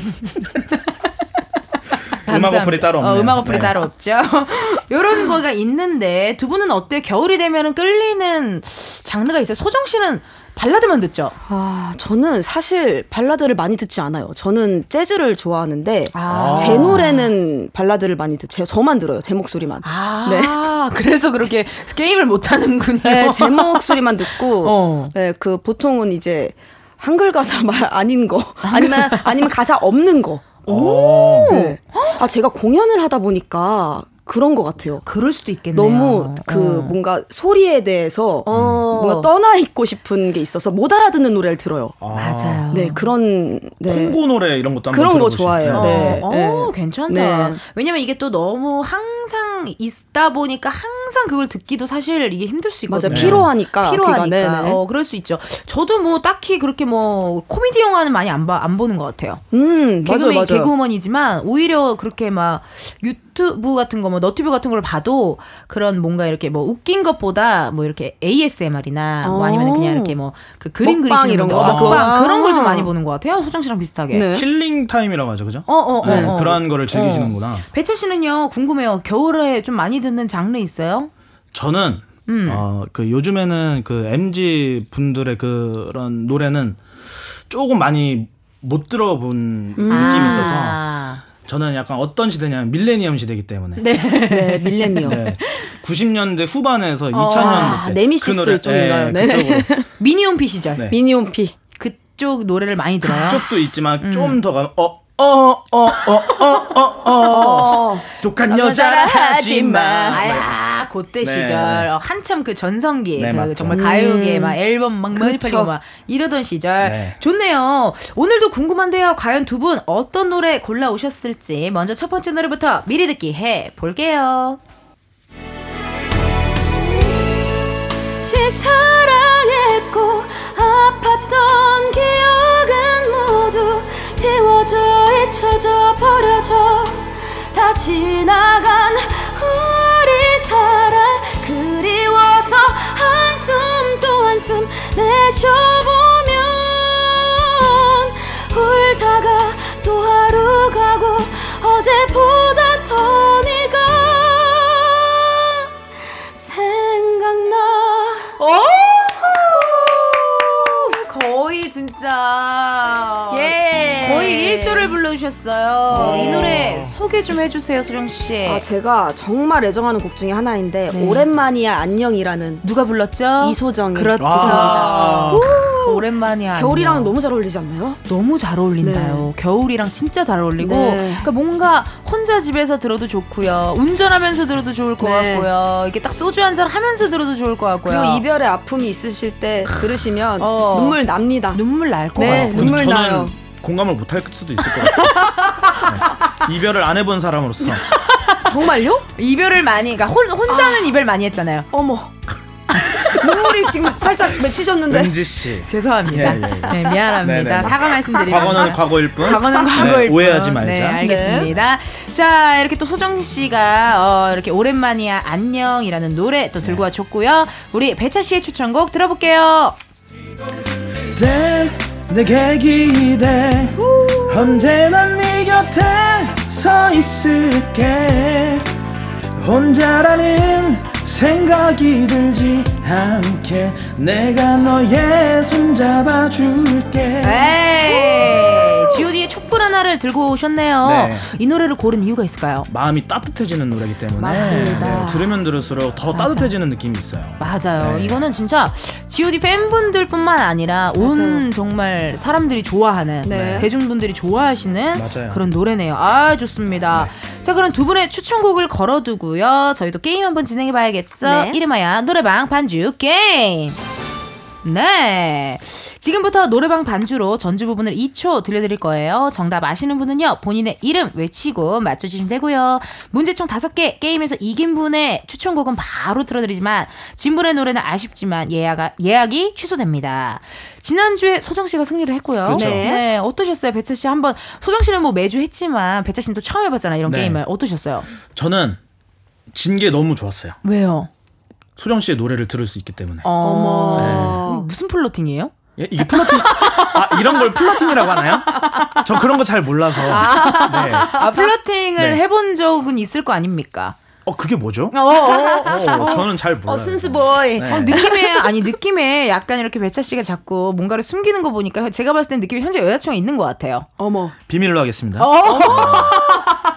음악 어플이 따로 없네요. 어, 음악 어플이 네. 따로 없죠. 요런 거가 있는데 두 분은 어때? 겨울이 되면은 끌리는 장르가 있어요. 소정 씨는 발라드만 듣죠. 아, 저는 사실 발라드를 많이 듣지 않아요. 저는 재즈를 좋아하는데 아. 제 노래는 발라드를 많이 듣. 제 저만 들어요. 제 목소리만. 아, 네. 그래서 그렇게 게임을 못 하는군요. 네, 제 목소리만 듣고 어. 네, 그 보통은 이제 한글 가사 말 아닌 거 아니면 아니면 가사 없는 거. 오. 네. 아, 제가 공연을 하다 보니까 그런 것 같아요. 그럴 수도 있겠네요. 너무 그 어. 뭔가 소리에 대해서 어. 뭔가 떠나 있고 싶은 게 있어서 못 알아듣는 노래를 들어요. 맞아요. 네, 그런 네. 홍보 노래 이런 것도 한번 그런 거. 좋아해요. 어, 네, 어, 네. 괜찮다. 네. 왜냐면 이게 또 너무 항상 있다 보니까 항상 그걸 듣기도 사실 이게 힘들 수 맞아 있거든요. 피로하니까 피로하니까. 귀가, 네네. 어, 그럴 수 있죠. 저도 뭐 딱히 그렇게 뭐 코미디 영화는 많이 안, 봐, 안 보는 것 같아요. 음 맞아요 개그맨, 맞아요. 개그우먼이지만 오히려 그렇게 막 유튜브 같은 거 뭐 너튜브 같은 걸 봐도 그런 뭔가 이렇게 뭐 웃긴 것보다 뭐 이렇게 ASMR이나 뭐 아니면 그냥 이렇게 뭐 그 그림 그리시는 이런 거. 어, 먹방 아. 그런 걸 좀 많이 보는 것 같아요. 소정 씨랑 비슷하게. 네. 힐링 타임이라고 하죠, 그죠? 어, 어, 어, 네, 어. 그런 거를 즐기시는구나. 배차 씨는요 궁금해요. 겨울에 좀 많이 듣는 장르 있어요? 저는 음. 어 그 요즘에는 그 MZ 분들의 그런 노래는 조금 많이 못 들어본 느낌이 있어서 아. 저는 약간 어떤 시대냐면 밀레니엄 시대이기 때문에 네 밀레니엄 네. 90년대 후반에서 2000년대 때 네미시스 쪽인가요? 네. 그쪽으로 미니홈피 시절 네. 미니홈피 그쪽 노래를 많이 들어요. 그쪽도 있지만 음. 좀더 가. 어. 어, 어, 어, 어, 어, 어. 독한 여자라 하지 마. 그때 네, 시절 네. 어, 한참 그 전성기 네, 그. 정말 가요계 막 앨범 막 많이 그쵸. 팔리고 막 이러던 시절 네. 좋네요. 오늘도 궁금한데요. 과연 두 분 어떤 노래 골라 오셨을지 먼저 첫 번째 노래부터 미리 듣기 해 볼게요. 시 사랑했고 아팠던 기억은 모두 지워져 잊혀져 버려져 다 지나간 우 한숨 또 한숨 내쉬어보면 울다가 또 하루 가고 어제보다 더 네가 생각나. 거의 진짜 예. 거의 1조를 불러주셨어요. 이 노래 소개 좀 해주세요, 소정 씨. 아 제가 정말 애정하는 곡 중에 하나인데 네. 오랜만이야 안녕이라는 누가 불렀죠? 이소정이 그렇죠. 아. 오랜만이야. 겨울이랑. 너무 잘 어울리지 않나요? 너무 잘 어울린다요. 겨울이랑 진짜 잘 어울리고, 네. 그러니까 뭔가 혼자 집에서 들어도 좋고요, 운전하면서 들어도 좋을 것 네. 같고요, 이렇게 딱 소주 한 잔 하면서 들어도 좋을 것 같고요. 그리고 이별의 아픔이 있으실 때 들으시면 어. 눈물 납니다. 눈물 날것 네. 같아요. 눈물 저는 나요. 공감을 못할 수도 있을 것 같아요. 네. 이별을 안 해본 사람으로서 정말요? 이별을 많이, 그러니까 혼, 혼자는 이별 많이 했잖아요. 어머. 눈물이 지금 살짝 맺히셨는데. 은지 씨. 죄송합니다. 예, 예, 예. 네, 미안합니다. 네네. 사과 말씀드립니다. 과거는 과거일 뿐. 과거는 과거일 네, 뿐. 오해하지 말자. 네, 알겠습니다. 자, 이렇게 또 소정 씨가 어, 이렇게 오랜만이야 안녕이라는 노래 또 들고 와줬고요. 우리 배차 씨의 추천곡 들어볼게요. 돼, 내게 기대. 언제나 네 곁에 서 있을게. 혼자라는 생각이 들지 않게 내가 너의 손 잡아줄게. 에이, G.O.D의 촛불 하나를 들고 오셨네요. 네. 이 노래를 고른 이유가 있을까요? 마음이 따뜻해지는 노래이기 때문에 맞습니다. 네, 들으면 들을수록 더 따뜻해지는 느낌이 있어요 맞아요. 네. 이거는 진짜 G.O.D 팬분들뿐만 아니라 온 정말 사람들이 좋아하는 네. 대중분들이 좋아하시는 맞아요. 그런 노래네요. 아 좋습니다. 자 그럼 두 분의 추천곡을 걸어두고요. 저희도 게임 한번 진행해봐야겠죠. 네. 이름하여 노래방 반주 게임. 네. 지금부터 노래방 반주로 전주 부분을 2초 들려드릴 거예요. 정답 아시는 분은요, 본인의 이름 외치고 맞춰주시면 되고요. 문제 총 5개, 게임에서 이긴 분의 추천곡은 바로 틀어드리지만, 진 분의 노래는 아쉽지만 예약, 예약이 취소됩니다. 지난주에 소정 씨가 승리를 했고요. 그렇죠. 네. 어떠셨어요, 배차 씨? 한번, 소정 씨는 뭐 매주 했지만, 배차 씨는 또 처음 해봤잖아요, 이런 네. 게임을. 어떠셨어요? 저는 진 게 너무 좋았어요 왜요? 소정 씨의 노래를 들을 수 있기 때문에 어머. 무슨 flirting이에요? 예, 이게 flirting 아 이런 걸 flirting이라고 하나요? 저 그런 거 잘 몰라서 네. 아, flirting을 네. 해본 적은 있을 거 아닙니까? 어 그게 뭐죠? 어, 어, 어, 저는 잘 몰라요. 어, 순수boy. 네. 어, 느낌에 아니 느낌에 약간 이렇게 배차 씨가 자꾸 뭔가를 숨기는 거 보니까 제가 봤을 땐 느낌이 현재 여자친구가 있는 것 같아요. 어머. 비밀로 하겠습니다.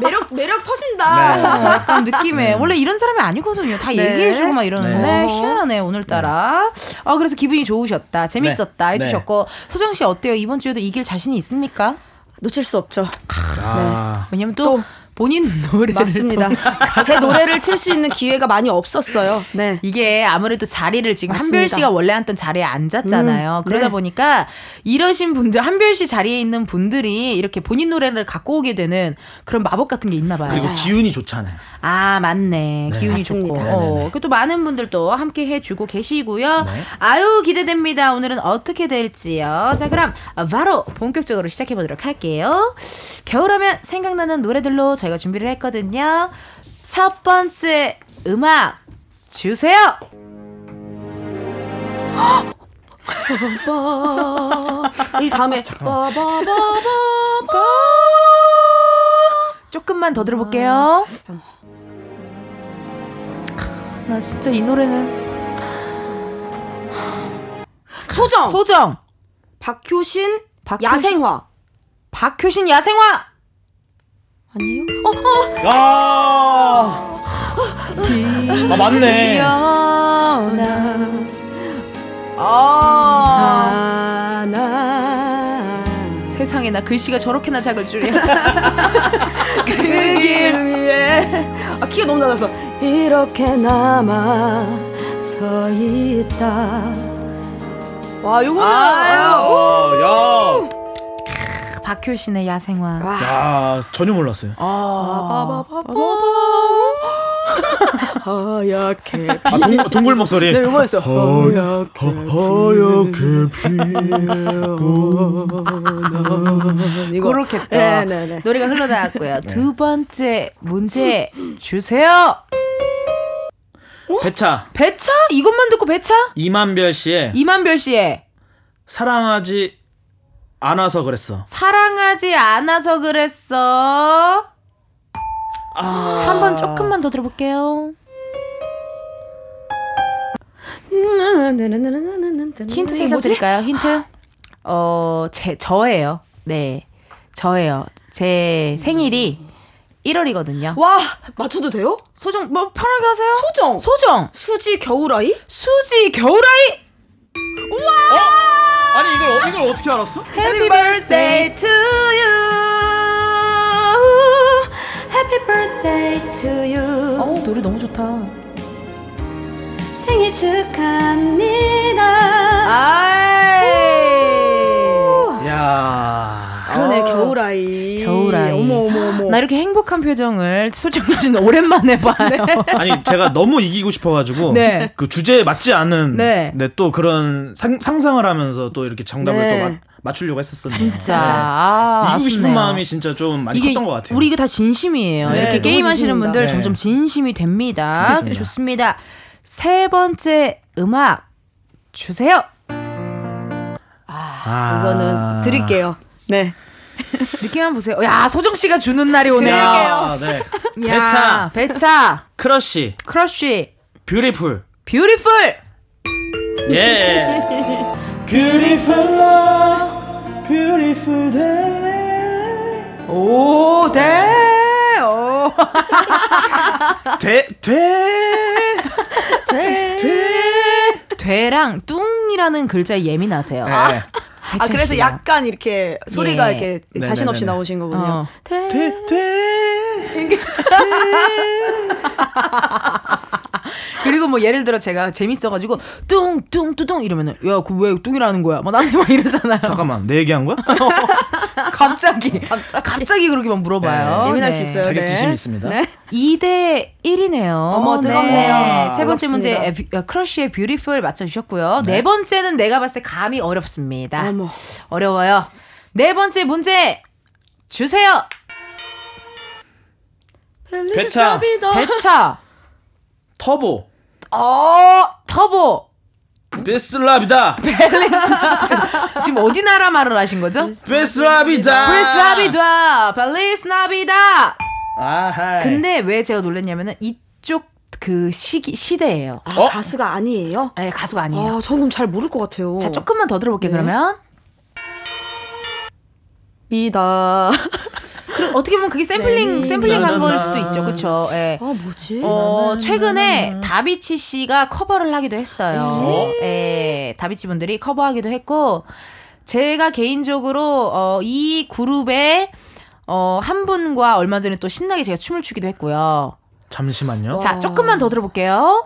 매력 매력 터진다. 네. 어, 약간 느낌에 원래 이런 사람이 아니거든요. 다 네. 얘기해주고 막 이러는데 네. 희한하네 오늘따라. 아 그래서 기분이 좋으셨다, 재밌었다 네. 해주셨고 소정 씨 어때요? 이번 주에도 이길 자신이 있습니까? 놓칠 수 없죠. 아, 왜냐면 또, 본인 노래를 맞습니다. 또제 노래를 틀 수 있는 기회가 많이 없었어요. 네. 이게 아무래도 자리를 지금 맞습니다. 한별 씨가 원래 앉던 자리에 앉았잖아요. 음, 그러다 네. 보니까 이러신 분들 한별 씨 자리에 있는 분들이 이렇게 본인 노래를 갖고 오게 되는 그런 마법 같은 게 있나 봐요. 그리고 기운이 좋잖아요. 아 맞네 기운이 맞습니다. 좋고. 어, 그또 많은 분들 또 함께 해주고 계시고요 아유 기대됩니다 오늘은 어떻게 될지요 자 그럼 바로 본격적으로 시작해 보도록 할게요 겨울하면 생각나는 노래들로 저희 가 준비를 했거든요. 첫 번째 음악 주세요. 이 다음에 조금만 더 들어볼게요. 나 진짜 이 노래는 소정. 소정. 박효신 박효신- 야생화. 박효신 야생화 아니에요? 야. 아 맞네. 아, 하나 세상에 나 글씨가 저렇게나 작을 줄이야. 그길 위해 아 키가 너무 낮아서 이렇게 남아 서 있다 와 요거는 아유, 어, 야. 박효신의 야생화. 야 전혀 몰랐어요. 하얗게 아 동, 동굴 목소리. 네 요거였어 하얗게 하얗게 이거 그렇겠다. 네네 네 노래가 흘러나왔고요. 두 번째 문제 주세요. 배차 배차? 이것만 듣고 배차? 이만별 씨의 이만별 씨의 사랑하지 않아서 그랬어. 사랑하지 않아서 그랬어. 한번 조금만 더 들어볼게요. 힌트 살짝 드릴까요? 힌트? 어, 제, 저예요. 네. 저예요. 제 생일이 1월이거든요. 와 맞춰도 돼요? 소정, 뭐, 편하게 하세요. 소정 소정. 수지 겨울아이 수지 겨울아이. 아니 이걸 이걸 어떻게 알았어? Happy birthday to you. Happy birthday to you 어, 노래 너무 좋다. 생일 축하합니다 아 나 이렇게 행복한 표정을 소정 씨는 오랜만에 봐요. 아니 제가 너무 이기고 싶어가지고 네. 그 주제에 맞지 않은 네. 네. 또 그런 상, 상상을 하면서 또 이렇게 정답을 네. 또 맞, 맞추려고 했었었네요. 진짜. 아, 이기고 싶은 아쉽네요. 마음이 진짜 좀 많이 이게 컸던 것 같아요. 우리 이거 다 진심이에요. 네, 이렇게 게임 하시는. 분들 네. 점점 진심이 됩니다. 맞습니다. 좋습니다. 세 번째 음악 주세요. 아. 이거는 드릴게요 네 느낌만 보세요. 야, 소정 씨가 주는 날이 오네요. 야, 네. 야, 배차, 배차, 크러쉬, 크러쉬, Beautiful. Beautiful. 예. Beautiful love, beautiful day. 오, 대. 오. 돼, 돼. 되랑 뚱이라는 글자에 예민하세요. 네. 아 그래서 씨가. 약간 이렇게 소리가 예. 이렇게 네네네네. 자신 없이 나오신 거군요. 어. 돼. 돼, 돼. 그리고 뭐 예를 들어 제가 재밌어가지고 뚱뚱뚜뚱 이러면은 야그왜 뚱이라는 거야? 막 나한테 막 이러잖아요. 잠깐만, 내 얘기한 거야? 갑자기 갑자기 그렇게 막 물어봐요. 네, 예민할 수 있어요. 자격 네. 지심 있습니다. 네. 2대 1이네요. 어머, 뜨겁네요. 세 번째. 문제 어, 크러쉬의 Beautiful 맞춰주셨고요. 네. 번째는 내가 봤을 때 감이 어렵습니다. 어머. 어려워요. 네 번째 문제 주세요. 배차, 배차. 터보, 어 터보. 베스라비다, 지금 어디 나라 말을 하신 거죠? 베스라비다. 프리스나비다, 발리스나비다. 아하. 근데 왜 제가 놀랐냐면은 이쪽 그 시기 시대예요. 아, 어? 가수가 아니에요? 네, 가수가 아니에요. 아, 저는 잘 모를 것 같아요. 자, 조금만 더 들어볼게요, 그러면. 이다. 그럼 어떻게 보면 그게 샘플링, 샘플링 한 걸 수도 있죠. 그쵸. 예. 아, 뭐지? 어, 최근에 다비치 씨가 커버를 하기도 했어요. 예, 다비치 분들이 커버하기도 했고, 제가 개인적으로, 어, 이 그룹의, 어, 한 분과 얼마 전에 또 신나게 제가 춤을 추기도 했고요. 잠시만요. 자, 조금만 더 들어볼게요.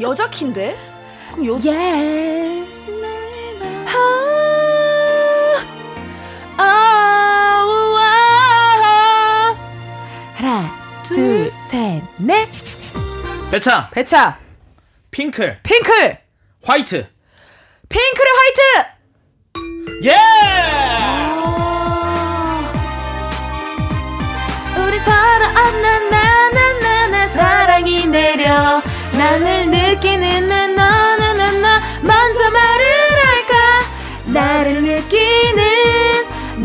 여자 키인데? 그럼 여 예. 아, 아, 하나, 둘, 셋, 넷. 배차, 배차, 핑클, 핑클, 화이트. 핑클의 화이트. 예! 우리 사랑 나나나나나 사랑이 내려 나를 느끼는 나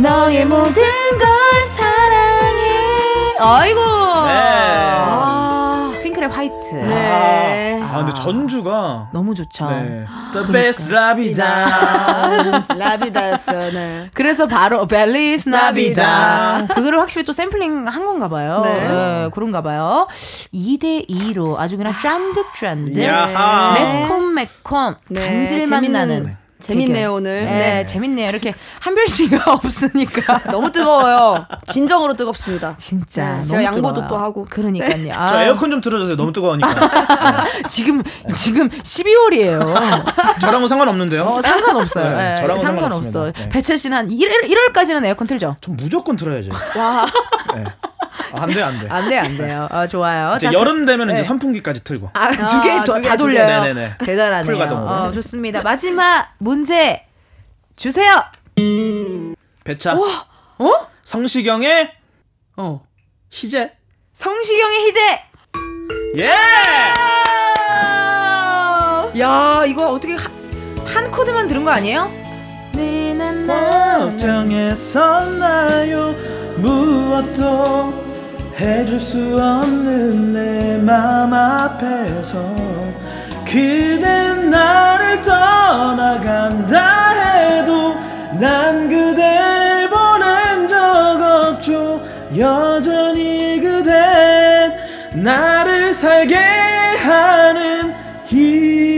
너의 모든 걸 사랑해 아이고 아, 핑클의 화이트 네. 아, 근데 전주가 너무 좋죠 네. The best 라비다. 라비다스. 네. 그래서 바로 벨리스 나비다. 그거를 확실히 또 샘플링 한 건가 봐요. 네. 네, 그런가 봐요. 2대 2로 아주 그냥 짠득짠득 야하. 매콤매콤 네, 감질맛 재밌는- 나는 재밌네요, 대결. 오늘. 네, 네. 재밌네요. 이렇게 한별 씨가 없으니까 너무 뜨거워요. 진정으로 뜨겁습니다. 진짜 네, 제가 양보도 뜨거워요. 또 하고. 그러니까요. 아, 저 에어컨 좀 틀어주세요. 너무 뜨거우니까. 지금 지금 12월이에요. 저랑은 상관없는데요. 어, 상관없어요. 네, 네, 저랑은 상관없어요. 상관없습니다. 네. 배철 씨는 한 1월, 1월까지는 에어컨 틀죠? 전 무조건 틀어야죠. 와. 네. 아, 안 돼, 안 돼. 안 돼요, 안 돼요. 어, 좋아요. 이제 자, 여름 되면 이제 네. 선풍기까지 틀고. 아, 두 아, 개두 개, 다두 개. 돌려요. 네네네. 대단하네요. 풀가동으로. 어, 좋습니다. 마지막 문제 주세요. 배차. 어? 성시경의 어. 희재. 성시경의 희재. 예! 야, 이거 어떻게 한, 한 코드만 들은 거 아니에요? 걱정했었나요 무엇도 해줄 수 없는 내 맘 앞에서 그댄 나를 떠나간다 해도 난 그댈 보낸 적 없죠. 여전히 그댄 나를 살게 하는 이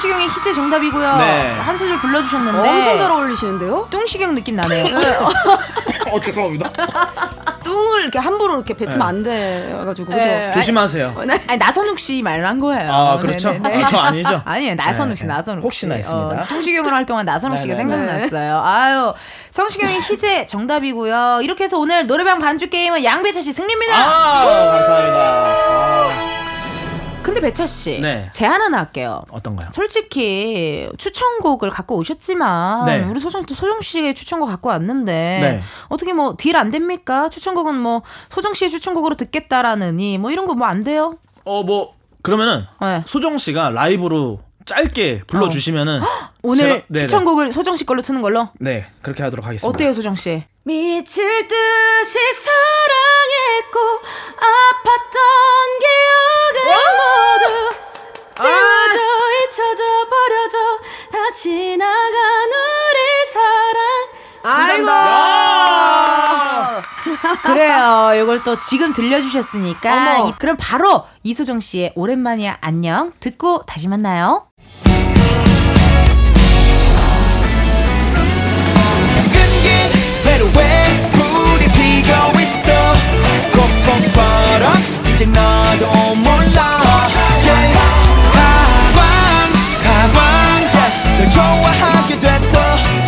성시경의 희재 정답이고요. 네. 한 소절 불러주셨는데 엄청 잘 어울리시는데요? 뚱시경 느낌 나네요. 어 죄송합니다 뚱을 이렇게 함부로 이렇게 뱉으면 안 돼가지고 그죠? 네. 조심하세요 아니 나선욱 씨 말로 한 거예요. 아, 그렇죠? 아, 저 아니죠? 아니에요. 나선욱 씨, 네, 네. 나선욱 혹시나 씨. 했습니다. 어, 통시경으로 활동한 나선욱 네, 씨가 네, 생각났어요. 아유, 성시경의 희재 정답이고요. 이렇게 해서 오늘 노래방 반주 게임은 양배차 씨 승리입니다. 아 감사합니다 아, 근데 배차 씨, 네. 제안 하나 할게요. 어떤가요? 솔직히 추천곡을 갖고 오셨지만 네. 우리 소정 또 소정 씨의 추천곡 갖고 왔는데 네. 어떻게 뭐 딜 안 됩니까? 추천곡은 뭐 소정 씨의 추천곡으로 듣겠다라느니 뭐 이런 거 뭐 안 돼요? 어 뭐 그러면은 네. 소정 씨가 라이브로 짧게 불러주시면은 오늘 제가- 네네. 추천곡을 소정 씨 걸로 트는 걸로 네 그렇게 하도록 하겠습니다. 어때요, 소정 씨? 미칠 듯이 사랑했고 아팠던 기억은 모두 지워져 잊혀져 버려져 다 지나간 우리 사랑 아이고. 그래요. 이걸 또 지금 들려주셨으니까. 어머. 이- 그럼 바로 이소정 씨의 오랜만이야 안녕 듣고 다시 만나요. 꽃봄바람 이제 나도 몰라. 가광 가광. 널 좋아하게 됐어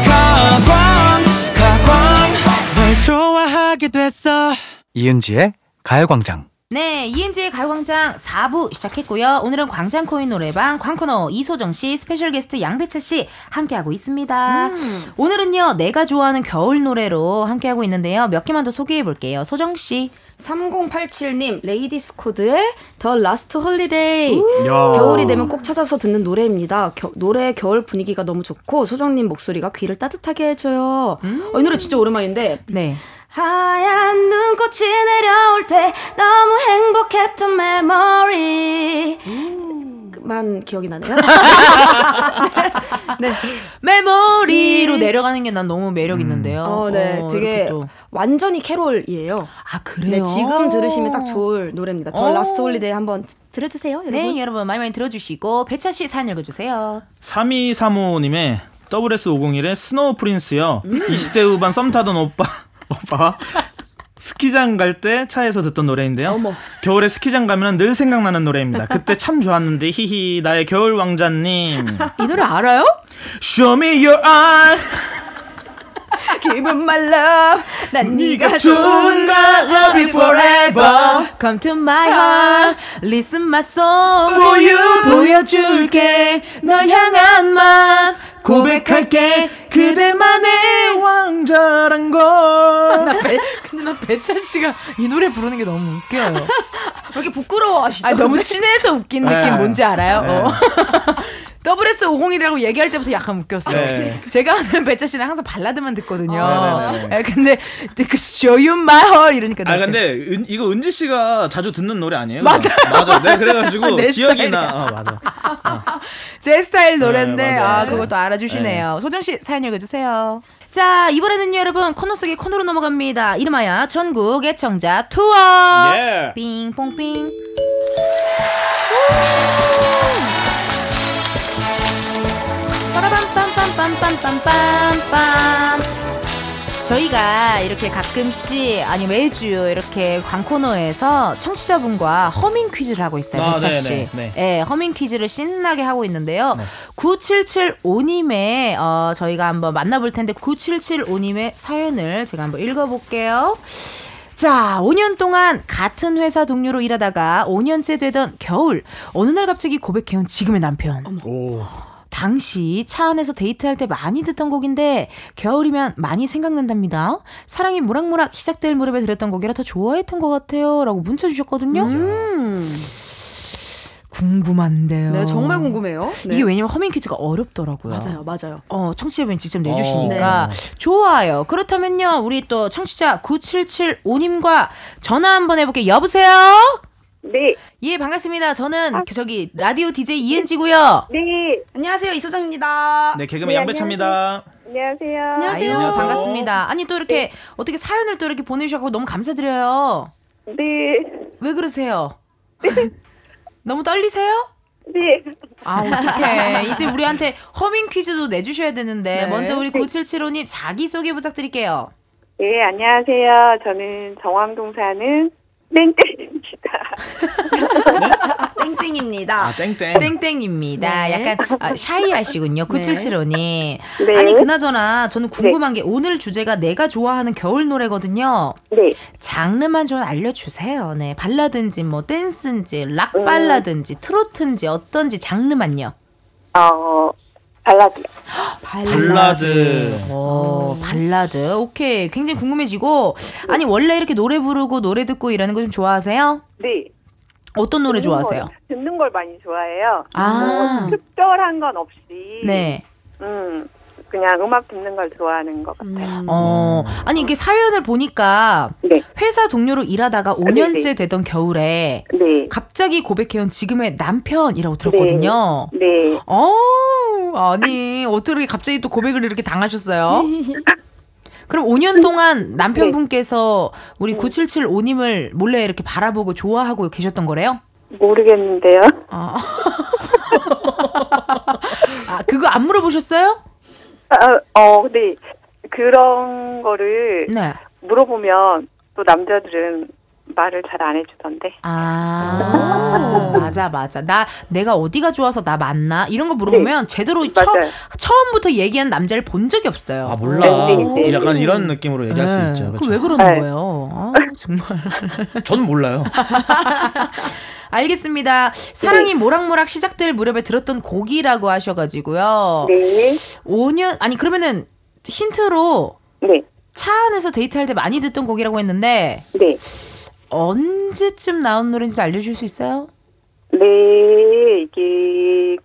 가광 가광 널 좋아하게 됐어 이은지의 가요광장. 네, 이은지의 가요광장 4부 시작했고요. 오늘은 광장코인 노래방 광코노 이소정 씨, special guest 양배차 씨 함께하고 있습니다. 오늘은요, 내가 좋아하는 겨울 노래로 함께하고 있는데요. 몇 개만 더 소개해 볼게요. 소정 씨. 3087님 레이디스 코드의 The Last Holiday 야. 겨울이 되면 꼭 찾아서 듣는 노래입니다. 겨, 노래 겨울 분위기가 너무 좋고 소정님 목소리가 귀를 따뜻하게 해줘요. 어, 이 노래 진짜 오랜만인데 네. 하얀 눈꽃이 내려올 때 너무 행복했던 메모리 만 기억이 나네요. memory로 내려가는 게 난 너무 매력 있는데요. 어, 네, 어, 되게. 완전히 캐롤이에요. 아 그래요? 네, 지금 들으시면 딱 좋을 노래입니다. The 어. Last Holiday 한번 들어주세요, 여러분. 네, 여러분 많이 많이 들어주시고 배차 씨 사연 읽어주세요. 3235님의 SS501의 Snow Prince요. 20대 후반 썸 타던 오빠 오빠와 스키장 갈 때 차에서 듣던 노래인데요. 겨울에 스키장 가면 늘 생각나는 노래입니다. 그때 참 좋았는데 히히 나의 겨울 왕자님. 이 노래 알아요? Show me your eye. Give me my love. 난 네가 좋은가 love you forever. Come to my heart, listen my song For you. 보여줄게 널 향한 맘 고백할게 그대만의 왕자란 걸. 나 배, 근데 나 배차 씨가 이 노래 부르는 게 너무 웃겨요. 왜 이렇게 부끄러워하시죠? 아, 너무? 친해서 웃긴 네. 느낌 뭔지 알아요? 네. 어. WS501이라고 얘기할 때부터 약간 웃겼어요. 네. 제가 아는 배차 씨는 항상 발라드만 듣거든요. 아, 네네네. 예, 근데 그 Show You My Heart 이러니까 아나 근데 은, 이거 은지 씨가 자주 듣는 노래 아니에요? 맞아. 맞아. 네 그래가지고 내 기억이. 나. 어, 맞아. 제 스타일 노래인데 네, 아. 그것도 알아주시네요. 소정 씨 사연 읽어주세요. 자 이번에는요 여러분 코너 속의 코너로 넘어갑니다. 이름하여 전국 애청자 투어. 예. 빙뽕빙. 빠라밤빰빰빰빰빰빰빰 저희가 이렇게 가끔씩 아니 매주 이렇게 광 코너에서 청취자분과 허밍 퀴즈를 하고 있어요. 아, 배차 네네, 씨. 네. 예, 허밍 퀴즈를 신나게 하고 있는데요. 9775님의 어, 저희가 한번 만나볼 텐데 9775님의 사연을 제가 한번 읽어볼게요. 자, 5년 동안 같은 회사 동료로 일하다가 5년째 되던 겨울 어느 날 갑자기 고백해온 지금의 남편. 오. 당시 차 안에서 데이트할 때 많이 듣던 곡인데 겨울이면 많이 생각난답니다. 사랑이 모락모락 시작될 무렵에 들었던 곡이라 더 좋아했던 것 같아요. 라고 문자 주셨거든요. 궁금한데요. 네, 정말 궁금해요. 네. 이게 왜냐면 허밍 퀴즈가 어렵더라고요. 맞아요, 맞아요. 어, 청취자분이 직접 내주시니까 좋아요. 그렇다면요, 우리 또 청취자 9775님과 전화 한번 해볼게요. 여보세요? 네, 예, 반갑습니다. 저는 저기 라디오 DJ 이은지고요. 네, 안녕하세요, 이소정입니다. 네 개그맨 네, 양배차입니다. 안녕하세요. 안녕하세요. 아유, 안녕하세요. 반갑습니다. 아니 또 이렇게 어떻게 사연을 또 이렇게 보내 주셔서 너무 감사드려요. 네, 왜 그러세요? 너무 떨리세요? 네, 아 어떡해 이제 우리한테 허밍 퀴즈도 내주셔야 되는데 네. 먼저 우리 9775님 자기소개 부탁드릴게요 네, 안녕하세요. 저는 정왕동 사는 땡땡입니다. 땡땡입니다. 아 땡땡. 땡땡입니다 네. 약간 아, 샤이하시군요 9775님 네. 아니 그나저나 저는 궁금한 게 오늘 주제가 내가 좋아하는 겨울 노래거든요 네, 장르만 좀 알려주세요 네 발라든지 뭐 댄스인지 락 음. 발라든지 트로트인지 어떤지 장르만요 어, 발라드요. 발라드. 어, 발라드. 오케이. 굉장히 궁금해지고. 아니, 원래 이렇게 노래 부르고 노래 듣고 이러는 거 좀 좋아하세요? 네. 어떤 노래 듣는 좋아하세요? 걸, 듣는 걸 많이 좋아해요. 아. 뭐 특별한 건 없이. 네. 음, 그냥 음악 듣는 걸 좋아하는 것 같아요. 어, 아니, 이게 사연을 보니까 네, 회사 동료로 일하다가 5년째 되던 겨울에 네, 갑자기 고백해온 지금의 남편이라고 들었거든요. 네. 어, 아니, 어떻게 갑자기 또 고백을 이렇게 당하셨어요? 그럼 5년 동안 남편분께서 우리 9775님을 몰래 이렇게 바라보고 좋아하고 계셨던 거래요? 모르겠는데요. 아, 아 그거 안 물어보셨어요? 아, 어, 근데 그런 거를 네. 물어보면 또 남자들은 말을 잘 안 해주던데. 아, 맞아, 맞아. 나, 내가 어디가 좋아서 나 만나? 이런 거 물어보면 제대로 처, 맞아요. 처음부터 얘기한 남자를 본 적이 없어요. 아 몰라. 네, 네, 네. 약간 이런 느낌으로 얘기할 수 네. 있죠. 그럼 그렇죠? 왜 그러는 네. 거예요? 아, 정말. 저는 몰라요. 알겠습니다. 사랑이 모락모락 시작될 무렵에 들었던 곡이라고 하셔가지고요. 네, 5년, 아니, 그러면은 힌트로 네, 차 안에서 데이트할 때 많이 듣던 곡이라고 했는데, 네. 언제쯤 나온 노래인지 알려줄 수 있어요? 네, 이게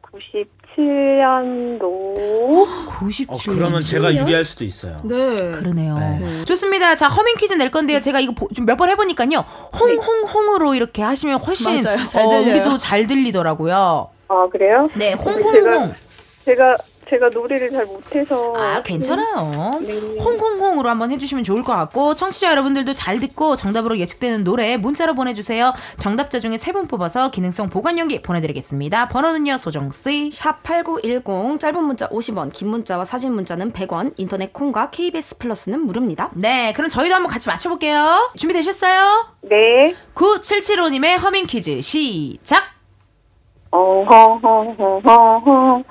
97년도. 97년. 어, 그러면 제가 유리할 수도 있어요. 네. 그러네요. 네. 좋습니다. 자, 허밍 퀴즈 낼 건데요. 제가 이거 좀몇번 해보니까요. 홍홍홍으로 이렇게 하시면 훨씬 맞아요. 잘 어, 들려요. 우리도 잘 들리더라고요. 아, 그래요? 네, 홍홍홍. 제가 제가 노래를 잘 못해서. 아, 괜찮아요. 네. 홍홍홍으로 한번 해주시면 좋을 것 같고 청취자 여러분들도 잘 듣고 정답으로 예측되는 노래 문자로 보내주세요. 정답자 중에 세 분 뽑아서 기능성 보관용기 보내드리겠습니다. 번호는요 소정씨. 샵8910 짧은 문자 50원 긴 문자와 사진 문자는 100원 인터넷 콩과 KBS 플러스는 무료입니다. 네, 그럼 저희도 한번 같이 맞춰볼게요. 준비되셨어요? 네. 9775님의 허밍 퀴즈 시작. 어허허허허허.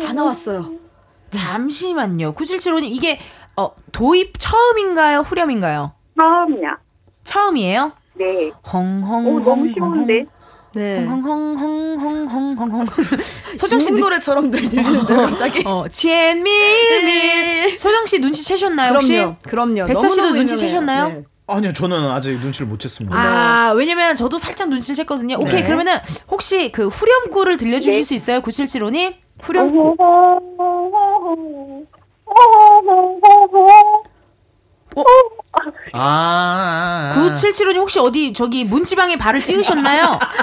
다 나왔어요. 잠시만요. 9775님 이게 어, 도입 처음인가요? 후렴인가요? 처음이야. 처음이에요? 네. 헝헝 오, 너무 쉬운데. 네. 헝헝헝헝헝헝헝 소정 씨 노래처럼 들리는데 갑자기. 어, 치엔밀밀 소정 씨 눈치 채셨나요 혹시? 그럼요. 그럼요. 배차 씨도 눈치. 채셨나요? 네. 아니요, 저는 아직 눈치를 못 챘습니다. 아, 왜냐면 저도 살짝 눈치를 챘거든요. 오케이, 네. 그러면은 혹시 그 후렴구를 들려주실 수 있어요? 9775님? 후렴구. 아, 아, 아. 9775님 혹시 어디 저기 문지방에 발을 찍으셨나요?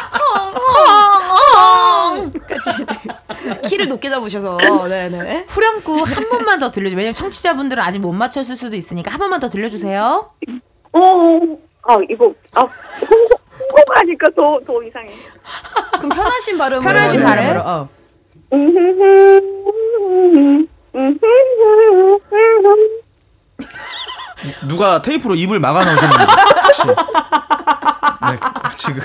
키를 높게 잡으셔서. 네네. 후렴구 한 번만 더 들려주세요. 왜냐면 청취자분들은 아직 못 맞췄을 수도 있으니까 한 번만 더 들려주세요. 오, 아, 이거, 아, 홍보가 하니까 더, 더 이상해. 그럼 편하신 발음으로. 편하신 네. 발음으로. 어. 누가 테이프로 입을 막아 놓으셨는데? 네, 지금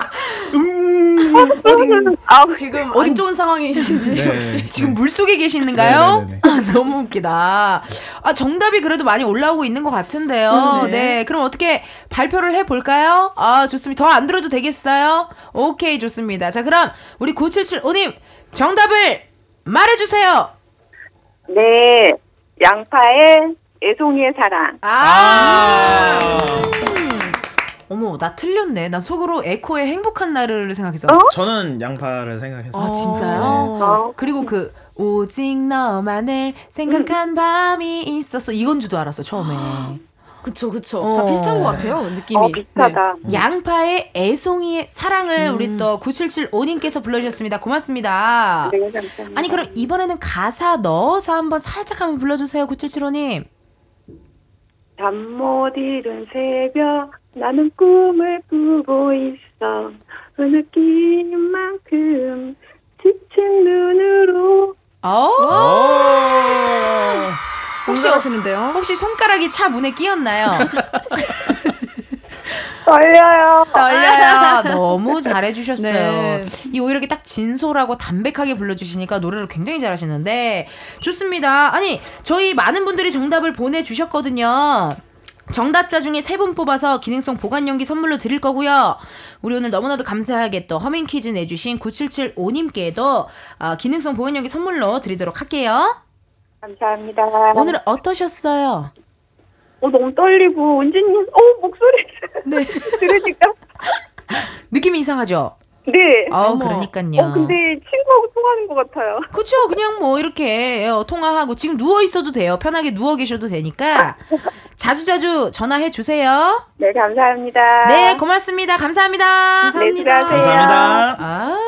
아, 지금 안 좋은 상황이신지. 네. 지금 물 속에 계시는가요? 네네네네. 아, 너무 웃기다. 아, 정답이 그래도 많이 올라오고 있는 것 같은데요. 네. 네. 그럼 어떻게 발표를 해 볼까요? 아, 좋습니다. 더 안 들어도 되겠어요? 오케이, 좋습니다. 자, 그럼 우리 9775님, 정답을 말해주세요. 네. 양파의 애송이의 사랑. 아. 어머, 나 틀렸네. 나 속으로 에코의 행복한 날을 생각해서. 저는 양파를 생각했어요. 아, 진짜요? 어. 그리고 그 오직 너만을 생각한 밤이 있었어. 이건 줄도 알았어 처음에. 그쵸, 그쵸. 어. 다 비슷한 것 같아요, 느낌이. 어, 비슷하다. 양파의 애송이의 사랑을 우리 또 9775님께서 불러주셨습니다. 고맙습니다. 네, 감사합니다. 아니 그럼 이번에는 가사 넣어서 한번 살짝 한번 불러주세요. 9775님. 잠 못 이룬 새벽 나는 꿈을 꾸고 있어 그 느낌만큼 지친 눈으로 어? 혹시 하시는데요? 혹시 손가락이 차 문에 끼었나요? 떨려요 떨려요. 너무 잘해주셨어요. 네. 이 오히려 이렇게 딱 진솔하고 담백하게 불러주시니까 노래를 굉장히 잘하시는데 좋습니다. 아니 저희 많은 분들이 정답을 보내주셨거든요. 정답자 중에 세 분 뽑아서 기능성 보관용기 선물로 드릴 거고요. 우리 오늘 너무나도 감사하게 또 허밍 퀴즈 내주신 9775님께도 어, 기능성 보관용기 선물로 드리도록 할게요. 감사합니다 오늘 어떠셨어요? 어, 너무 떨리고 은지님 어 목소리 네. 들으니까 느낌이 이상하죠? 네 어, 어머. 그러니까요. 어 근데 친구하고 통하는 것 같아요 그쵸 그냥 뭐 이렇게 어, 통화하고 지금 누워 있어도 돼요 편하게 누워 계셔도 되니까 자주자주 전화해 주세요 네 감사합니다 네 고맙습니다 감사합니다 네, 수고하세요. 감사합니다. 아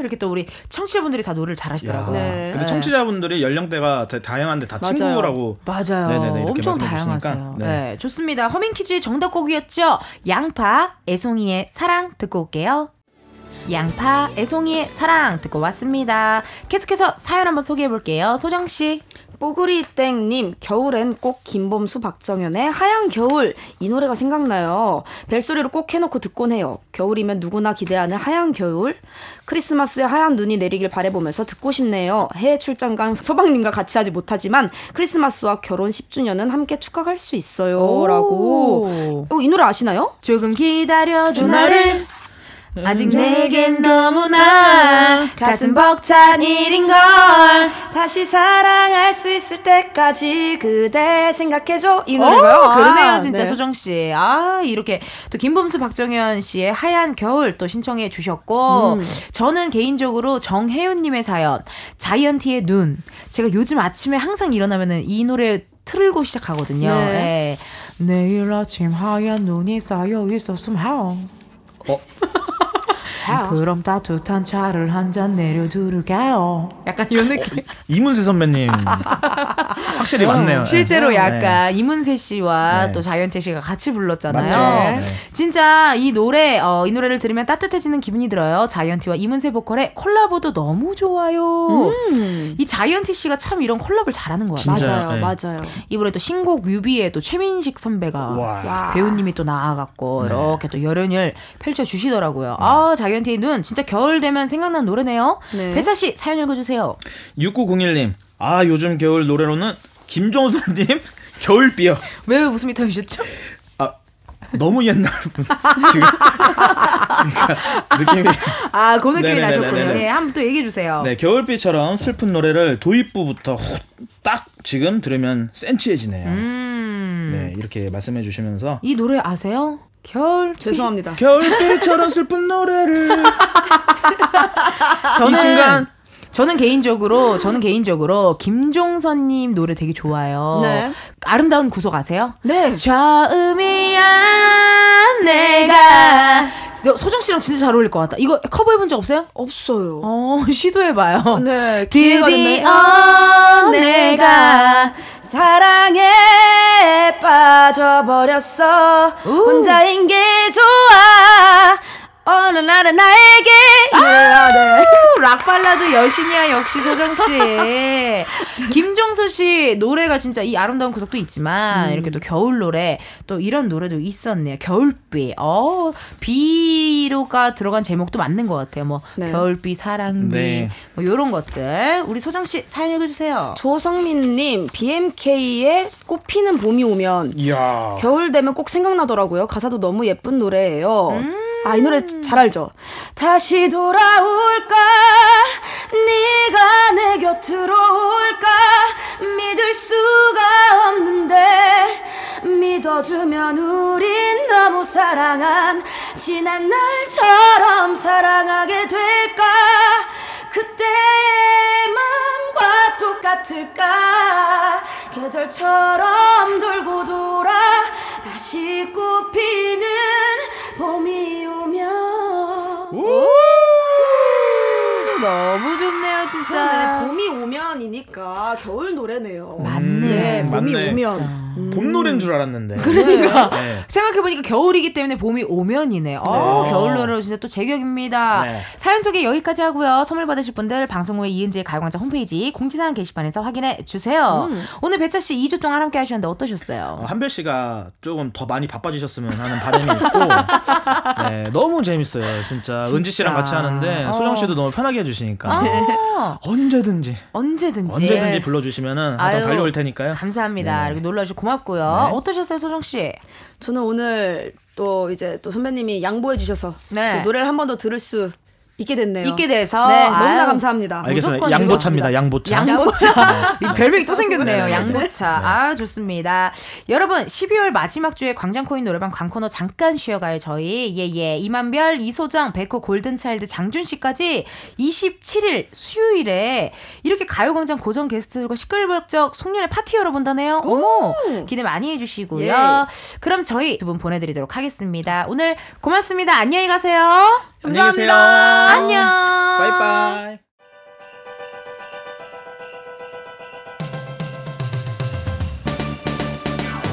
이렇게 또 우리 청취자분들이 다 노래를 잘하시더라고요 네. 근데 청취자분들이 연령대가 다 다양한데 다 맞아요. 친구라고 맞아요. 네네네, 이렇게 엄청 말씀해 다양하세요. 네. 네. 좋습니다. 허밍 퀴즈의 정답곡이었죠. 양파, 애송이의 사랑 듣고 올게요. 양파, 애송이의 사랑 듣고 왔습니다. 계속해서 사연 한번 소개해 볼게요. 소정 씨. 뽀글이땡님, 겨울엔 꼭 김범수 박정현의 하얀 겨울. 이 노래가 생각나요. 벨소리로 꼭 해놓고 듣곤 해요. 겨울이면 누구나 기대하는 하얀 겨울. 크리스마스에 하얀 눈이 내리길 바래보면서 듣고 싶네요. 해외 출장 간 서방님과 같이 하지 못하지만 크리스마스와 결혼 10주년은 함께 축하할 수 있어요. 라고. 어, 이 노래 아시나요? 조금 기다려줘 나를 아직 내겐 너무나 가슴 벅찬 일인걸 다시 사랑할 수 있을 때까지 그대 생각해줘. 이 오, 노래가요. 그러네요, 아, 진짜 네. 소정 씨. 아, 이렇게 또 김범수 박정현 씨의 하얀 겨울 또 신청해 주셨고, 음. 저는 개인적으로 정혜윤님의 사연, 자이언티의 눈. 제가 요즘 아침에 항상 일어나면은 이 노래 틀고 시작하거든요. 네. 예. 내일 아침 하얀 눈이 쌓여 있었으 면 어? 그럼 따뜻한 차를 한 잔 내려두를까요? 약간 이런 느낌. 이문세 선배님 확실히 맞네요. 실제로 네. 약간 이문세 씨와 네. 또 자이언티 씨가 같이 불렀잖아요. 맞죠. 네. 진짜 이 노래 어, 이 노래를 들으면 따뜻해지는 기분이 들어요. 자이언티와 이문세 보컬의 콜라보도 너무 좋아요. 이 자이언티 씨가 참 이런 콜라보를 잘하는 것 같아요. 진짜요? 맞아요, 네. 맞아요. 이번에 또 신곡 뮤비에 또 최민식 선배가 와. 배우님이 또 나와갖고 이렇게 또 열연을 펼쳐 주시더라고요. 아 자이언티 의 눈 진짜 겨울 되면 생각나는 노래네요. 네. 배차 씨 사연 읽어주세요. 6901님. 아 요즘 겨울 노래로는 김종선님 겨울비요. 왜 웃음이 터지셨죠? 아 너무 옛날 분 지금 그러니까 느낌이 아, 그 느낌이. 나셨군요. 예, 한번 또 얘기해 주세요. 네 겨울비처럼 슬픈 노래를 도입부부터 후- 딱 지금 들으면 센치해지네요. 음. 네 이렇게 말씀해 주시면서 이 노래 아세요? 겨울 죄송합니다. 겨울비처럼 슬픈 노래를 저는 이 순간 저는 개인적으로 저는 개인적으로 김종선님 노래 되게 좋아요. 네. 아름다운 구속 아세요? 네. 처음이야 내가 너 소정 씨랑 진짜 잘 어울릴 것 같다. 이거 커버해 본 적 없어요? 없어요. 어 시도해봐요. 네, 기회가 드디어 됐나요? 내가 사랑에 빠져버렸어 혼자인 게 좋아 어느 날은 나에게 아, 네. 락 발라드 여신이야 역시 소정 씨. 김종서 씨 노래가 진짜 이 아름다운 구석도 있지만 이렇게 또 겨울 노래 또 이런 노래도 있었네요. 겨울비. 어 비로가 들어간 제목도 맞는 것 같아요. 뭐 네. 겨울비, 사랑비 네. 뭐 이런 것들. 우리 소정 씨 사연 읽어주세요. 조성민님, BMK의 꽃피는 봄이 오면 이야 겨울 되면 꼭 생각나더라고요. 가사도 너무 예쁜 노래예요. 음. 아, 이 노래 잘 알죠? 다시 돌아올까? 네가 내 곁으로 올까? 믿을 수가 없는데 믿어주면 우린 너무 사랑한 지난 날처럼 사랑하게 될까? 그때의 마음과 똑같을까? 계절처럼 돌고 돌아 다시 꽃피는 봄이 오면 너무 좋네요 진짜. 그러네, 봄이 오면이니까 겨울 노래네요. 맞네. 네, 봄이 맞네. 오면. 봄 노래인 줄 알았는데. 그러니까 네. 생각해 보니까 겨울이기 때문에 봄이 오면이네. 어, 네. 겨울 노래로 진짜 또 제격입니다. 네. 사연 소개 여기까지 하고요. 선물 받으실 분들 방송 후에 이은지의 가요광장 홈페이지 공지사항 게시판에서 확인해 주세요. 오늘 배차 씨 2주 동안 함께 하셨는데 어떠셨어요? 어, 한별 씨가 조금 더 많이 바빠지셨으면 하는 바람이 있고 네, 너무 재밌어요 진짜 은지 씨랑 같이 하는데 어. 소정 씨도 너무 편하게 해주시니까 아, 언제든지 언제든지. 언제든지 불러주시면은 항상 아유, 달려올 테니까요 감사합니다. 네. 이렇게 놀러주셔서 고맙고요. 네. 어떠셨어요, 소정 씨? 저는 오늘 또 이제 또 선배님이 양보해 주셔서 네. 또 노래를 한 번 더 들을 수 있게 됐네요. 있게 돼서 네, 너무나 아유, 감사합니다. 알겠습니다 무조건 양보차입니다 양보차 양보차. 이 별명이 또 생겼네요. 네. 양보차. 아, 좋습니다. 여러분, 12월 마지막 주에 광장코인 노래방 광코너 잠깐 쉬어가요, 저희. 예, 예. 이만별, 이소정, 백호, 골든차일드, 장준 씨까지 27일 수요일에 이렇게 가요광장 고정 게스트들과 시끌벅적 송년회 파티 열어본다네요. 어머! 기대 많이 해주시고요. 예. 그럼 저희 두 분 보내드리도록 하겠습니다. 오늘 고맙습니다. 안녕히 가세요. 안녕히 계세요 안녕. bye bye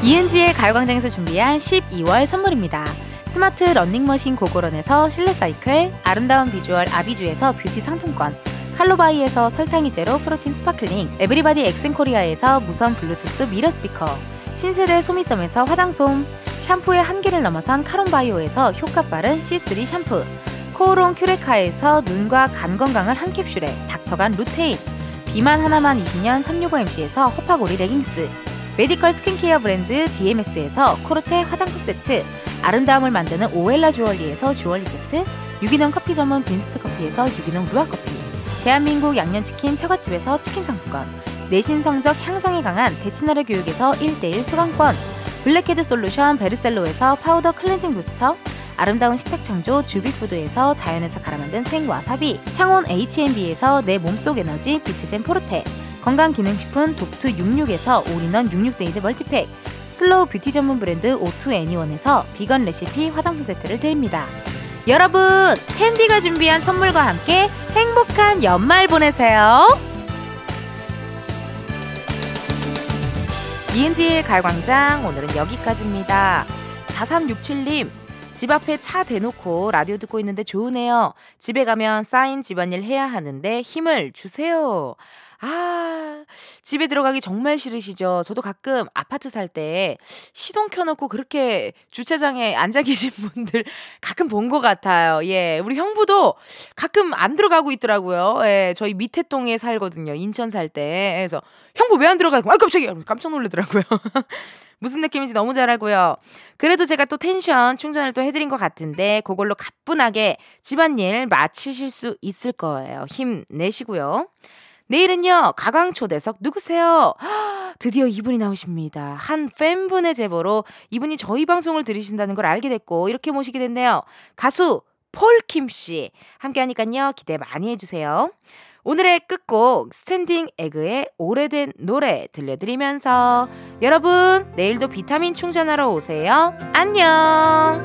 이은지의 가요광장에서 준비한 12월 선물입니다. 스마트 러닝머신 고고런에서 실내 사이클, 아름다운 비주얼 아비주에서 뷰티 상품권, 칼로바이에서 설탕이 제로 프로틴 스파클링, 에브리바디 엑센코리아에서 무선 블루투스 미러 스피커, 신세대 소미섬에서 화장솜, 샴푸의 한계를 넘어선 카론바이오에서 효과 빠른 C3 샴푸, 코오롱 큐레카에서 눈과 간 건강을 한 캡슐에 닥터간 루테인, 비만 하나만 20년 365MC에서 호파고리 레깅스, 메디컬 스킨케어 브랜드 DMS에서 코르테 화장품 세트, 아름다움을 만드는 오엘라 주얼리에서 주얼리 세트, 유기농 커피 전문 빈스트 커피에서 유기농 루아 커피, 대한민국 양념치킨 처갓집에서 치킨 상품권, 내신 성적 향상에 강한 대치나래 교육에서 1대1 수강권, 블랙헤드 솔루션 베르셀로에서 파우더 클렌징 부스터, 아름다운 식탁 창조 주비푸드에서 자연에서 갈아 만든 생와사비, 창원 H&B에서 내 몸속 에너지 비트젠 포르테, 건강기능식품 독트 66에서 올인원 66데이즈 멀티팩 슬로우 뷰티 전문 브랜드 오투 애니원에서 비건 레시피 화장품 세트를 드립니다. 여러분, 텐디가 준비한 선물과 함께 행복한 연말 보내세요. 이은지의 갈광장 오늘은 여기까지입니다. 4367님 집 앞에 차 대놓고 라디오 듣고 있는데 좋으네요. 집에 가면 쌓인 집안일 해야 하는데 힘을 주세요. 아, 집에 들어가기 정말 싫으시죠? 저도 가끔 아파트 살 때 시동 켜놓고 그렇게 주차장에 앉아 계신 분들 가끔 본 것 같아요. 예, 우리 형부도 가끔 안 들어가고 있더라고요. 예, 저희 밑에 동에 살거든요. 인천 살 때. 그래서 형부 왜 안 들어가고? 아, 깜짝이야. 깜짝 놀라더라고요. 무슨 느낌인지 너무 잘 알고요. 그래도 제가 또 텐션 충전을 또 해드린 것 같은데 그걸로 가뿐하게 집안일 마치실 수 있을 거예요. 힘내시고요. 내일은요, 가광초대석 누구세요? 드디어 이분이 나오십니다. 한 팬분의 제보로 이분이 저희 방송을 들으신다는 걸 알게 됐고, 이렇게 모시게 됐네요. 가수 폴킴 씨. 함께 하니까요, 기대 많이 해주세요. 오늘의 끝곡, 스탠딩 에그의 오래된 노래 들려드리면서, 여러분, 내일도 비타민 충전하러 오세요. 안녕!